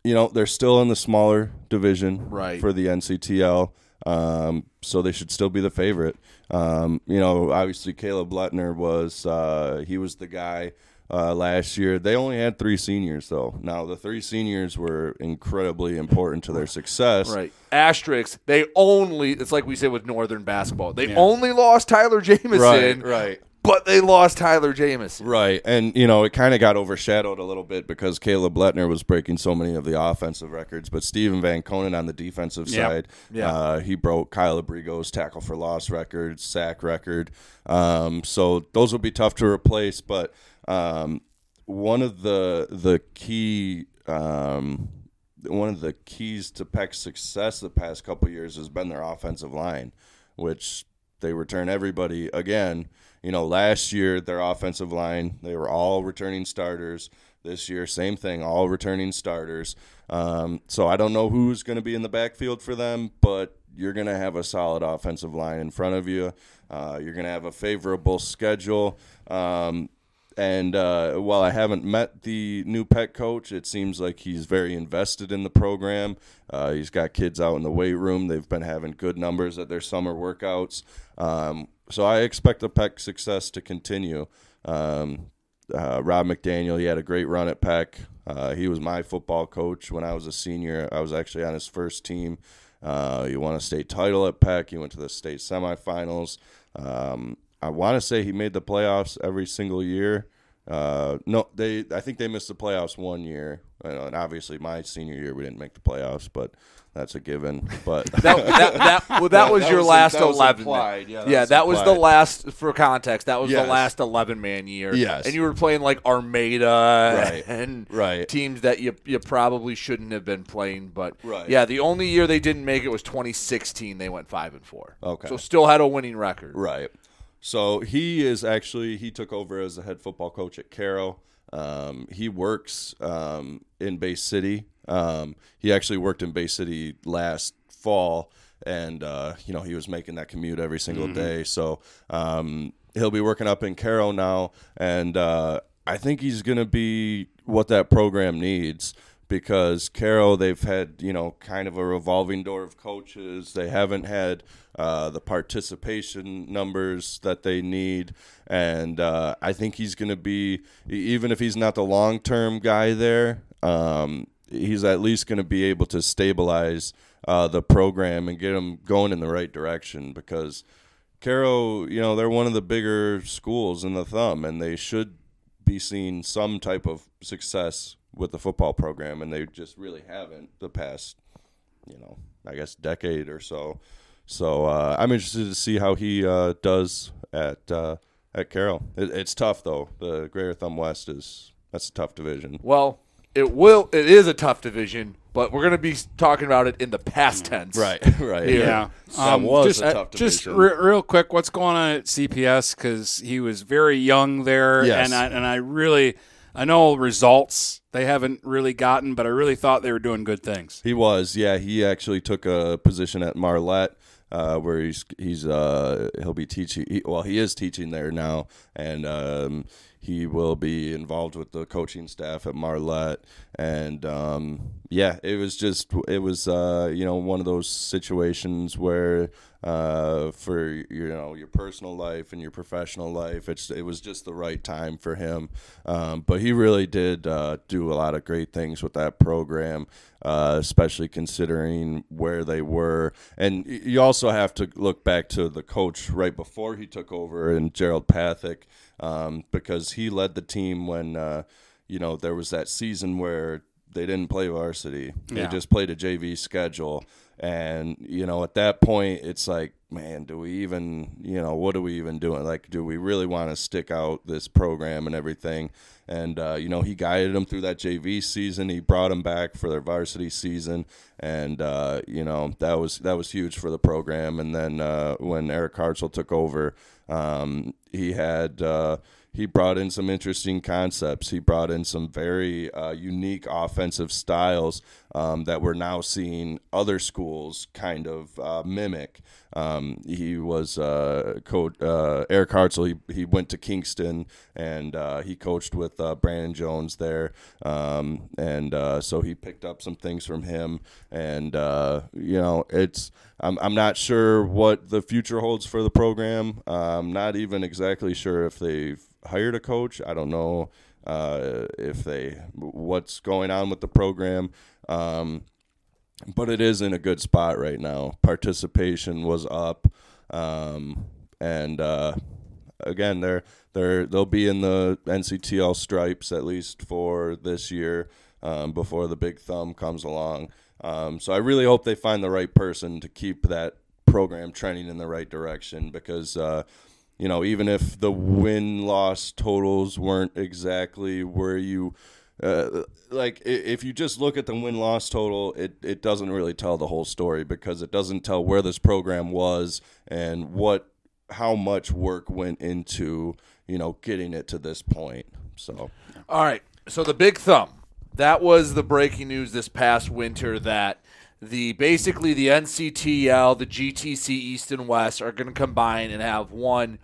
you know, they're still in the smaller division Right. for the NCTL. Um, so they should still be the favorite. Um, you know, obviously Caleb Lettner was uh, he was the guy uh, last year. They only had three seniors though. Now the three seniors were incredibly important to their success. Right. Asterisk, they only, it's like we said with Northern basketball, they Yeah. only lost Tyler Jamison. Right, right. But they lost Tyler Jamison. Right. And, you know, it kind of got overshadowed a little bit because Caleb Lettner was breaking so many of the offensive records. But Stephen Van Conen on the defensive Yep. side, Yeah. Uh, he broke Kyle Abrigo's tackle for loss record, sack record. Um, so those will be tough to replace. But um, one of the the key um, one of the keys to Peck's success the past couple years has been their offensive line, which they return everybody again. You know, last year their offensive line they were all returning starters. This year, same thing, all returning starters. Um, so I don't know who's going to be in the backfield for them, but you're going to have a solid offensive line in front of you. Uh, you're going to have a favorable schedule. Um, and uh, while I haven't met the new Peck coach, it seems like he's very invested in the program. Uh, he's got kids out in the weight room. They've been having good numbers at their summer workouts. Um, so I expect the Peck success to continue. Um, uh, Rob McDaniel, he had a great run at Peck. Uh, he was my football coach when I was a senior. I was actually on his first team. Uh, he won a state title at Peck. He went to the state semifinals. Um, I want to say he made the playoffs every single year. Uh, no, they. I think they missed the playoffs one year, and obviously my senior year we didn't make the playoffs, but that's a given. But that, that, that, well, that was your last that was 11. implied. Yeah, yeah, that was the last, for context, that was Yes. the last 11 man year. Yes. And you were playing like Armada Right. and Right. teams that you, you probably shouldn't have been playing. But Right. yeah, the only year they didn't make it was 2016. They went 5 and 4. Okay. So still had a winning record. Right. So he is actually he took over as the head football coach at Caro. Um, he works um, in Bay City. Um, he actually worked in Bay City last fall, and uh, you know he was making that commute every single Mhm. day. So um, he'll be working up in Caro now, and uh, I think he's going to be what that program needs because Caro they've had you know kind of a revolving door of coaches. They haven't had uh, the participation numbers that they need, and uh, I think he's going to be even if he's not the long term guy there. Um, he's at least going to be able to stabilize uh, the program and get them going in the right direction because Caro, you know, they're one of the bigger schools in the thumb, and they should be seeing some type of success with the football program, and they just really haven't the past, you know, I guess decade or so. So uh, I'm interested to see how he uh, does at uh, at Caro. It, it's tough though. The Greater Thumb West is that's a tough division. Well, it will. It is a tough division, but we're going to be talking about it in the past tense. Right, right. Here. Yeah. That Um, was just, a tough Just division. re- real quick, what's going on at CPS? Because he was very young there, Yes. and I, and I really, I know results they haven't really gotten, but I really thought they were doing good things. He was, yeah. He actually took a position at Marlette, uh, where he's he's uh, he'll be teaching. He, well, he is teaching there now, and um, he will be involved with the coaching staff at Marlette. And um, yeah, it was just it was uh, you know one of those situations where uh, for you know your personal life and your professional life, it's it was just the right time for him. Um, but he really did uh, do a lot of great things with that program, uh, especially considering where they were. And you also have to look back to the coach right before he took over, and Gerald Pathick, um, because he led the team when uh, you know there was that season where they didn't play varsity. They Yeah. just played a JV schedule. And, you know, at that point, it's like, man, do we even, you know, what are we even doing? Like, do we really want to stick out this program and everything? And, uh, you know, he guided them through that JV season. He brought them back for their varsity season. And, uh, you know, that was, that was huge for the program. And then uh, when Eric Hartzell took over, um, he had, uh, he brought in some interesting concepts. He brought in some very uh, unique offensive styles um, that we're now seeing other schools kind of uh, mimic. Um, he was uh, coach uh, Eric Hartzell. He, he went to Kingston and uh, he coached with uh, Brandon Jones there, um, and so he picked up some things from him. And you know, it's I'm I'm not sure what the future holds for the program. I'm not even exactly sure if they've hired a coach. I don't know uh, if they what's going on with the program. Um, but it is in a good spot right now. Participation was up, um, and uh, again, they're they're they'll be in the NCTL stripes at least for this year um, before the big thumb comes along. Um, so I really hope they find the right person to keep that program trending in the right direction because. Uh, you know, even if the win loss totals weren't exactly where you uh, like, if you just look at the win loss total, it, it doesn't really tell the whole story because it doesn't tell where this program was and what how much work went into you know getting it to this point. So, All right. So the big thumb. That was the breaking news this past winter that the basically the NCTL, the GTC East and West are going to combine and have one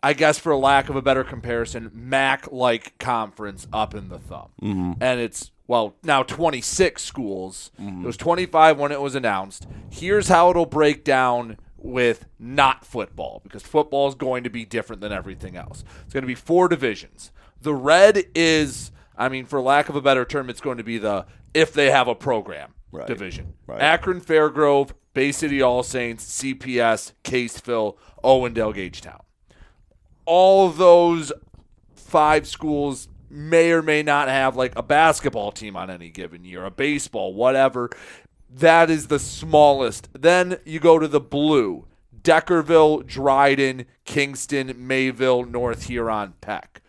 I guess for lack of a better comparison, MAC like conference up in the thumb. Mhm. And it's well, now 26 schools. It was 25 when it was announced. Here's how it'll break down with not football because football is going to be different than everything else. It's going to be four divisions. The red is, I mean, for lack of a better term, it's going to be the if they have a program Right. division. Right. Akron, Fairgrove, Bay City All Saints, CPS, Caseville, Owendale, Gagetown. All those five schools may or may not have like a basketball team on any given year, a baseball, whatever. That is the smallest. Then you go to the blue Deckerville, Dryden, Kingston, Mayville, North Huron, Peck.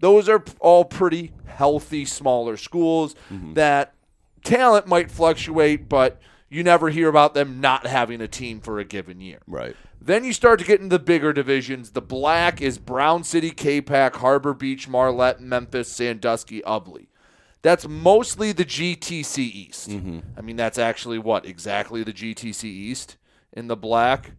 Those are all pretty healthy, smaller schools mm-hmm. that talent might fluctuate, but you never hear about them not having a team for a given year. Right. Then you start to get into the bigger divisions. The black is Brown City, Capac, Harbor Beach, Marlette, Memphis, Sandusky, Ubly. That's mostly the GTC East. Mm-hmm. I mean, that's actually what exactly the GTC East in the black.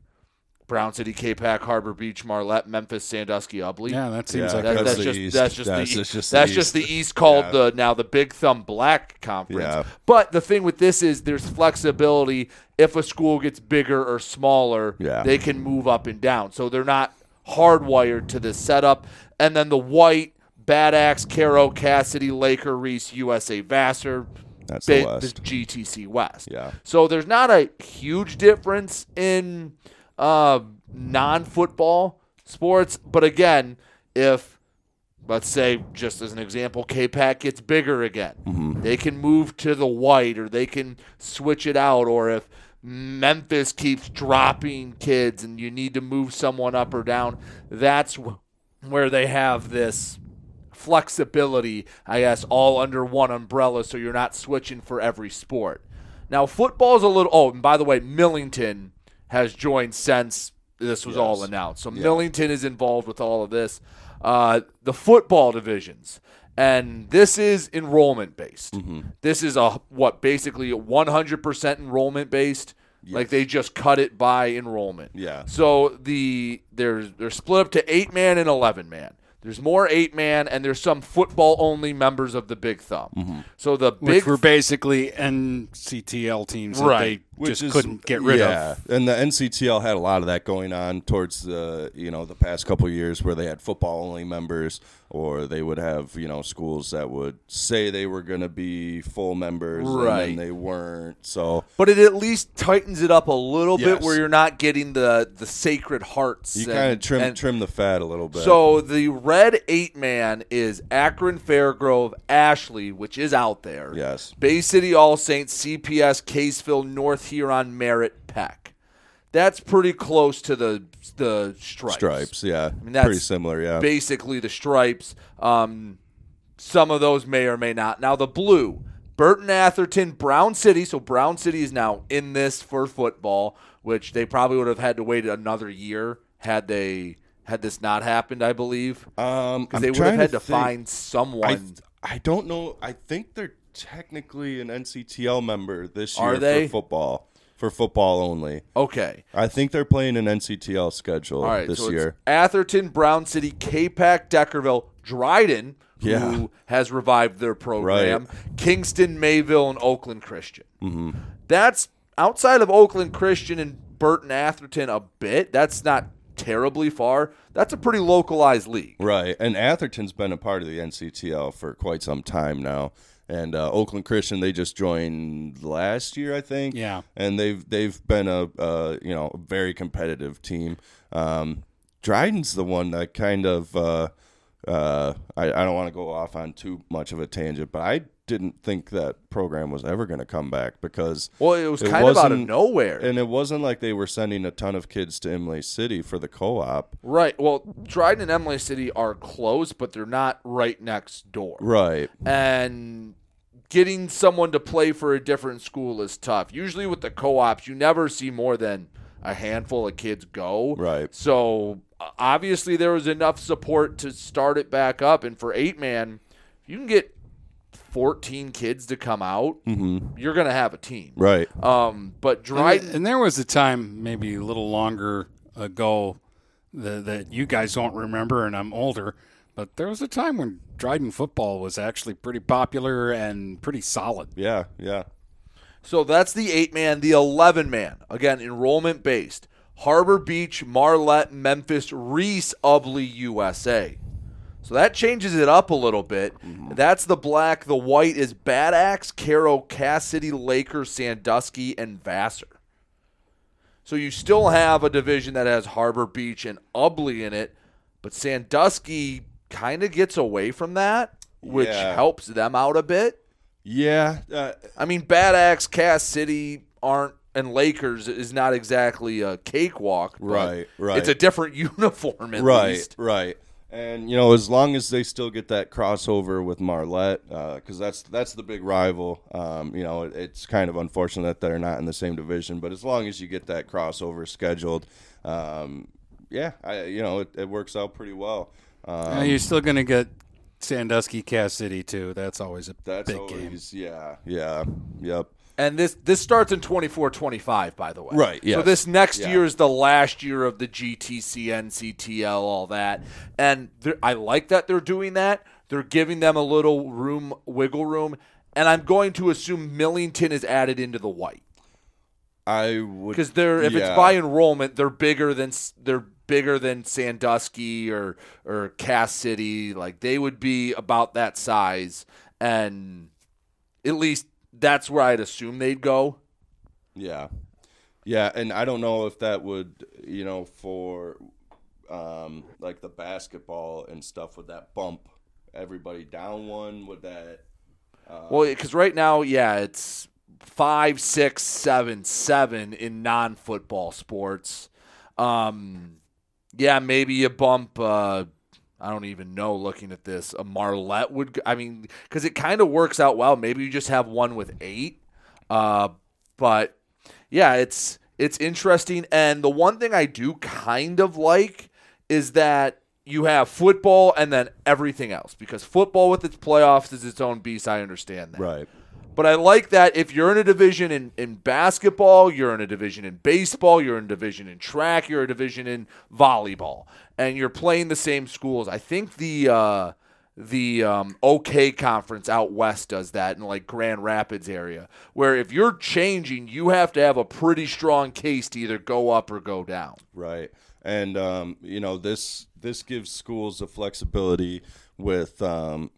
Brown City, Capac, Harbor Beach, Marlette, Memphis, Sandusky, Ubly. Yeah, that seems Yeah, like That- that's that's the just East. that's just That's the just- just that's the just the East. East called Yeah. the now the Big Thumb Black Conference. Yeah. But the thing with this is there's flexibility. If a school gets bigger or smaller, Yeah. they can move up and down. So they're not hardwired to this setup. And then the white, Bad Axe, Caro, Cass City, Laker, Reese, USA Vassar. That's the ba- West. GTC West. Yeah. So there's not a huge difference in uh, non-football sports, but again, if let's say just as an example, Capac gets bigger again, Mm-hmm. they can move to the white, or they can switch it out, or if Memphis keeps dropping kids and you need to move someone up or down, that's where they have this flexibility, I guess, all under one umbrella so you're not switching for every sport. Now, football's a little. Oh, and by the way, Millington has joined since this was all announced. So Yeah. Millington is involved with all of this. Uh, the football divisions. And this is enrollment based. Mm-hmm. This is a what basically 100% enrollment based. Like they just cut it by enrollment. Yeah. So the they're they're split up to eight man and eleven man. There's more eight man, and there's some football only members of the Big Thumb. Mm-hmm. So the which big were basically NCTL teams that Right. Which just couldn't get rid yeah. of. And the NCTL had a lot of that going on towards the you know the past couple of years where they had football only members, or they would have you know schools that would say they were going to be full members, Right. and then they weren't. So, But it at least tightens it up a little bit where you're not getting the the sacred hearts. you kind of trim and- trim the fat a little bit. So the red eight man is Akron, Fairgrove, Ashley, which is out there. Yes. Bay City, All Saints, CPS, Caseville, North Huron, Merritt, Peck. That's pretty close to the the stripes. Stripes, yeah. I mean, that's Pretty similar, yeah. Basically, the stripes. Um, some of those may or may not. Now the blue, Burton, Atherton, Brown City. So Brown City is now in this for football, which they probably would have had to wait another year had they had this not happened. I believe. Um, because I'm they would have had to to, find someone. I, I don't know. I think they're technically an NCTL member this year Are they? for football. For football only. Okay. I think they're playing an NCTL schedule All right, this so it's year. Atherton, Brown City, Capac, Deckerville, Dryden, Yeah. who has revived their program, Kingston, Mayville, and Oakland Christian. hmm That's outside of Oakland Christian and Burton Atherton a bit. That's not terribly far. That's a pretty localized league. Right, and Atherton's been a part of the NCTL for quite some time now. And uh, Oakland Christian, they just joined last year, I think. Yeah. and they've they've been a uh, you know very competitive team. Um, Dryden's the one that kind of uh, uh, I, I don't want to go off on too much of a tangent, but I didn't think that program was ever going to come back because Well, it was kind of out of nowhere. and it wasn't like they were sending a ton of kids to Imlay City for the co-op. Right. Well, Dryden and Imlay City are close, but they're not right next door. Right. And getting someone to play for a different school is tough. Usually with the co-ops, you never see more than a handful of kids go. Right. So obviously there was enough support to start it back up. And for eight man, if you can get 14 kids to come out, Mhm. you're going to have a team. Right. Um, but And, Dryden. and there was a time, maybe a little longer ago, that, that you guys don't remember, and I'm older, but there was a time when Dryden football was actually pretty popular and pretty solid. Yeah, yeah. So that's the eight man, the 11 man. Again, enrollment based. Harbor Beach, Marlette, Memphis, Reese, Ubly, USA. So that changes it up a little bit. Mm-hmm. That's the black. The white is Bad Axe, Caro, Cass City, Laker, Sandusky, and Vassar. So you still have a division that has Harbor Beach and Ubly in it, but Sandusky kind of gets away from that, which Yeah. helps them out a bit. Yeah. Uh, I mean, Bad Axe, Cass City aren't, and Lakers is not exactly a cakewalk. but Right, right. It's a different uniform, at right, least. right. And you know, as long as they still get that crossover with Marlette, because that's that's the big rival. Um, you know, it, it's kind of unfortunate that they're not in the same division, but as long as you get that crossover scheduled, um, yeah, I, you know, it, it works out pretty well. Um, Uh, you're still going to get Sandusky, Cass City, too. That's always a that's big game. yeah, yeah, yep. And this this starts in 24-25, by the way. Right, So this next Yeah. year is the last year of the GTC, NCTL, all that. And I like that they're doing that. They're giving them a little room, wiggle room. And I'm going to assume Millington is added into the white. I would because they're if yeah. it's by enrollment, they're bigger than they're bigger than Sandusky or or Cass City. Like they would be about that size, and at least that's where I'd assume they'd go. Yeah. Yeah, and I don't know if that would, you know, for um like the basketball and stuff would that bump everybody down one would that uh, Well, because right now, yeah, it's five, six, seven, seven in non-football sports. Um, yeah, maybe you bump. Uh, I don't even know. Looking at this, a Marlette would. I mean, because it kind of works out well. Maybe you just have one with eight. Uh, but yeah, it's it's interesting. And the one thing I do kind of like is that you have football and then everything else because football with its playoffs is its own beast. I understand that. Right. But I like that if you're in a division in, in basketball, you're in a division in baseball, you're in a division in track, you're a division in volleyball, and you're playing the same schools. I think the uh, the um, OK conference out west does that in like Grand Rapids area, where if you're changing, you have to have a pretty strong case to either go up or go down. Right. And um, you know this this gives schools the flexibility with um,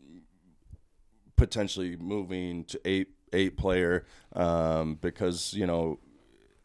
potentially moving to eight eight player um, because you know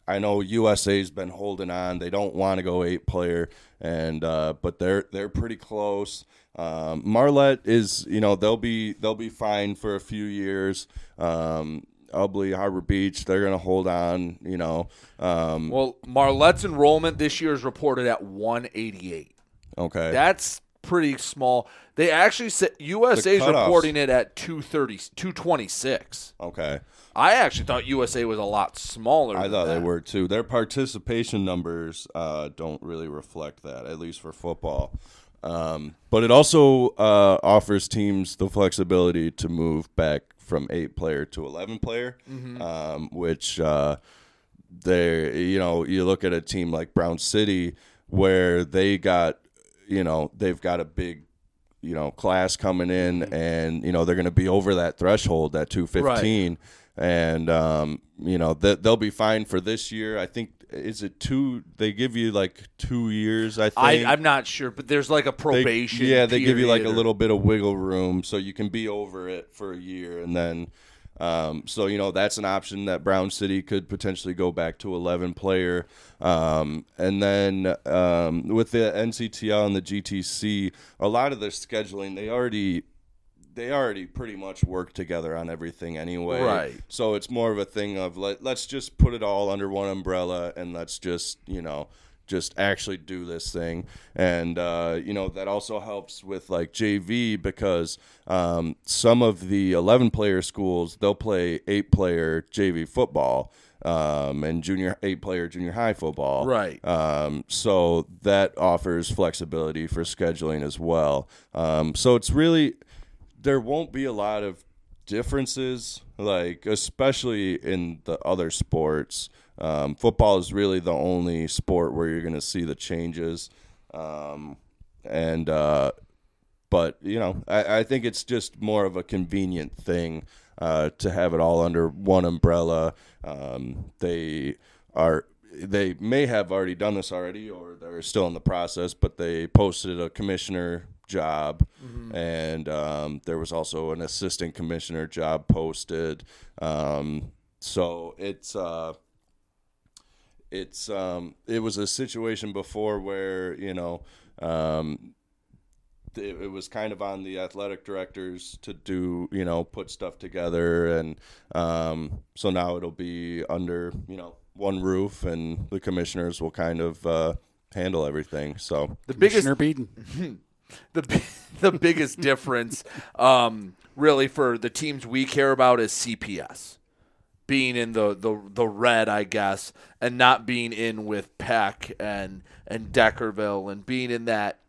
I know USA's been holding on. They don't want to go eight player, and uh, but they're they're pretty close. Um, Marlette is you know they'll be they'll be fine for a few years. Um, Ubly, Harbor Beach, they're going to hold on. You know. Um, Well, Marlette's enrollment this year is reported at 188. okay. That's pretty small. They actually said USA is reporting it at 230, 226. okay. I actually thought USA was a lot smaller. I thought that. they were too. Their participation numbers uh, don't really reflect that, at least for football. Um, but it also uh, offers teams the flexibility to move back from eight player to eleven player, Mhm. um, which uh, they you know you look at a team like Brown City where they got you know they've got a big you know class coming in and you know they're going to be over that threshold that 215 and um, you know they, they'll be fine for this year. I think is it two they give you like two years i I, think? I'm not sure, but there's like a They- probation. yeah they give you like a little bit of wiggle room so you can be over it for a year and then um, so you know that's an option that Brown City could potentially go back to 11 player, um, and then um, with the NCTL and the GTC, a lot of their scheduling they already they already pretty much work together on everything anyway. Right. So it's more of a thing of let let's just put it all under one umbrella and let's just you know just actually do this thing. And uh, you know that also helps with like JV because um, some of the 11 player schools they'll play eight player JV football um, and junior eight player junior high football. Right. um, so that offers flexibility for scheduling as well. Um, so it's really there won't be a lot of differences like especially in the other sports um, football is really the only sport where you're going to see the changes. Um, and uh, but you know I, I think it's just more of a convenient thing uh, to have it all under one umbrella. Um, they are they may have already done this already or they're still in the process but they posted a commissioner job. Mhm. and um, there was also an assistant commissioner job posted. Um, so it's uh, it's um, it was a situation before where you know um, it, it was kind of on the athletic directors to do you know put stuff together and um, so now it'll be under you know one roof and the commissioners will kind of uh, handle everything so the biggest Beaton. the the biggest difference, um, really for the teams we care about is CPS being in the, the the red, I guess, and not being in with Peck and and Deckerville and being in that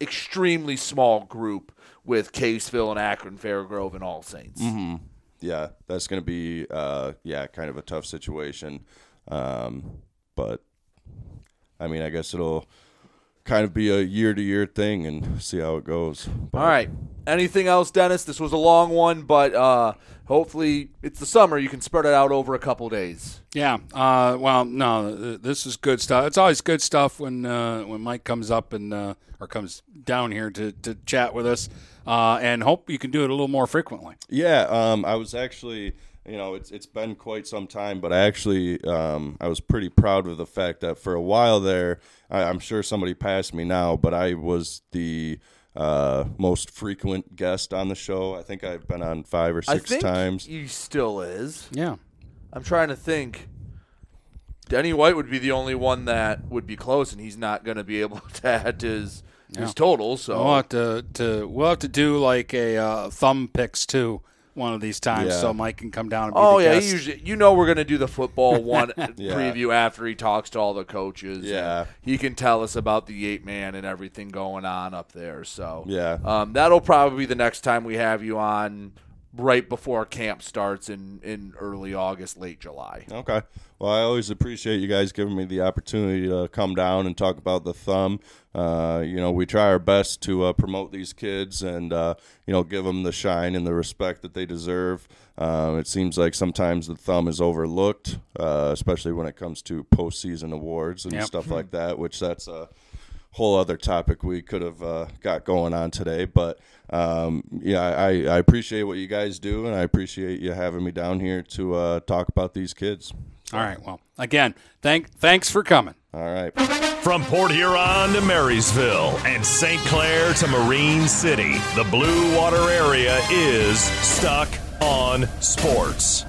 extremely small group with Caseville and Akron, Fairgrove, and All Saints. hmm Yeah, that's going to be uh, yeah, kind of a tough situation. Um, but I mean, I guess it'll kind of be a year to year thing and see how it goes. But, All right. Anything else, Dennis? This was a long one, but uh, hopefully it's the summer. You can spread it out over a couple days. Yeah. Uh, well, no, this is good stuff. It's always good stuff when uh, when Mike comes up and uh, or comes down here to, to chat with us, uh, and hope you can do it a little more frequently. Yeah, um, I was actually, you know, it's it's been quite some time, but I actually, um, I was pretty proud of the fact that for a while there, I, I'm sure somebody passed me now, but I was the uh, most frequent guest on the show. I think I've been on five or I six think times. he still is. Yeah. I'm trying to think. Denny White would be the only one that would be close, and he's not going to be able to add to his his Yeah. total. So we'll have to, to we'll have to do like a uh, thumb picks too one of these times, Yeah. so Mike can come down and be Oh the yeah, usually you know we're gonna do the football one Yeah. preview after he talks to all the coaches. Yeah. he can tell us about the eight man and everything going on up there. So Yeah. um, that'll probably be the next time we have you on. Right before camp starts in, in early August, late July. Okay. Well, I always appreciate you guys giving me the opportunity to come down and talk about the thumb. Uh, you know, we try our best to uh, promote these kids and, uh, you know, give them the shine and the respect that they deserve. Uh, it seems like sometimes the thumb is overlooked, uh, especially when it comes to postseason awards and Yep. stuff like that, which that's a whole other topic we could have uh, got going on today. But um, yeah, I, I appreciate what you guys do, and I appreciate you having me down here to uh, talk about these kids. All right. Well, again, thank thanks for coming. All right. From Port Huron to Marysville and St. Clair to Marine City, the Blue Water area is stuck on sports.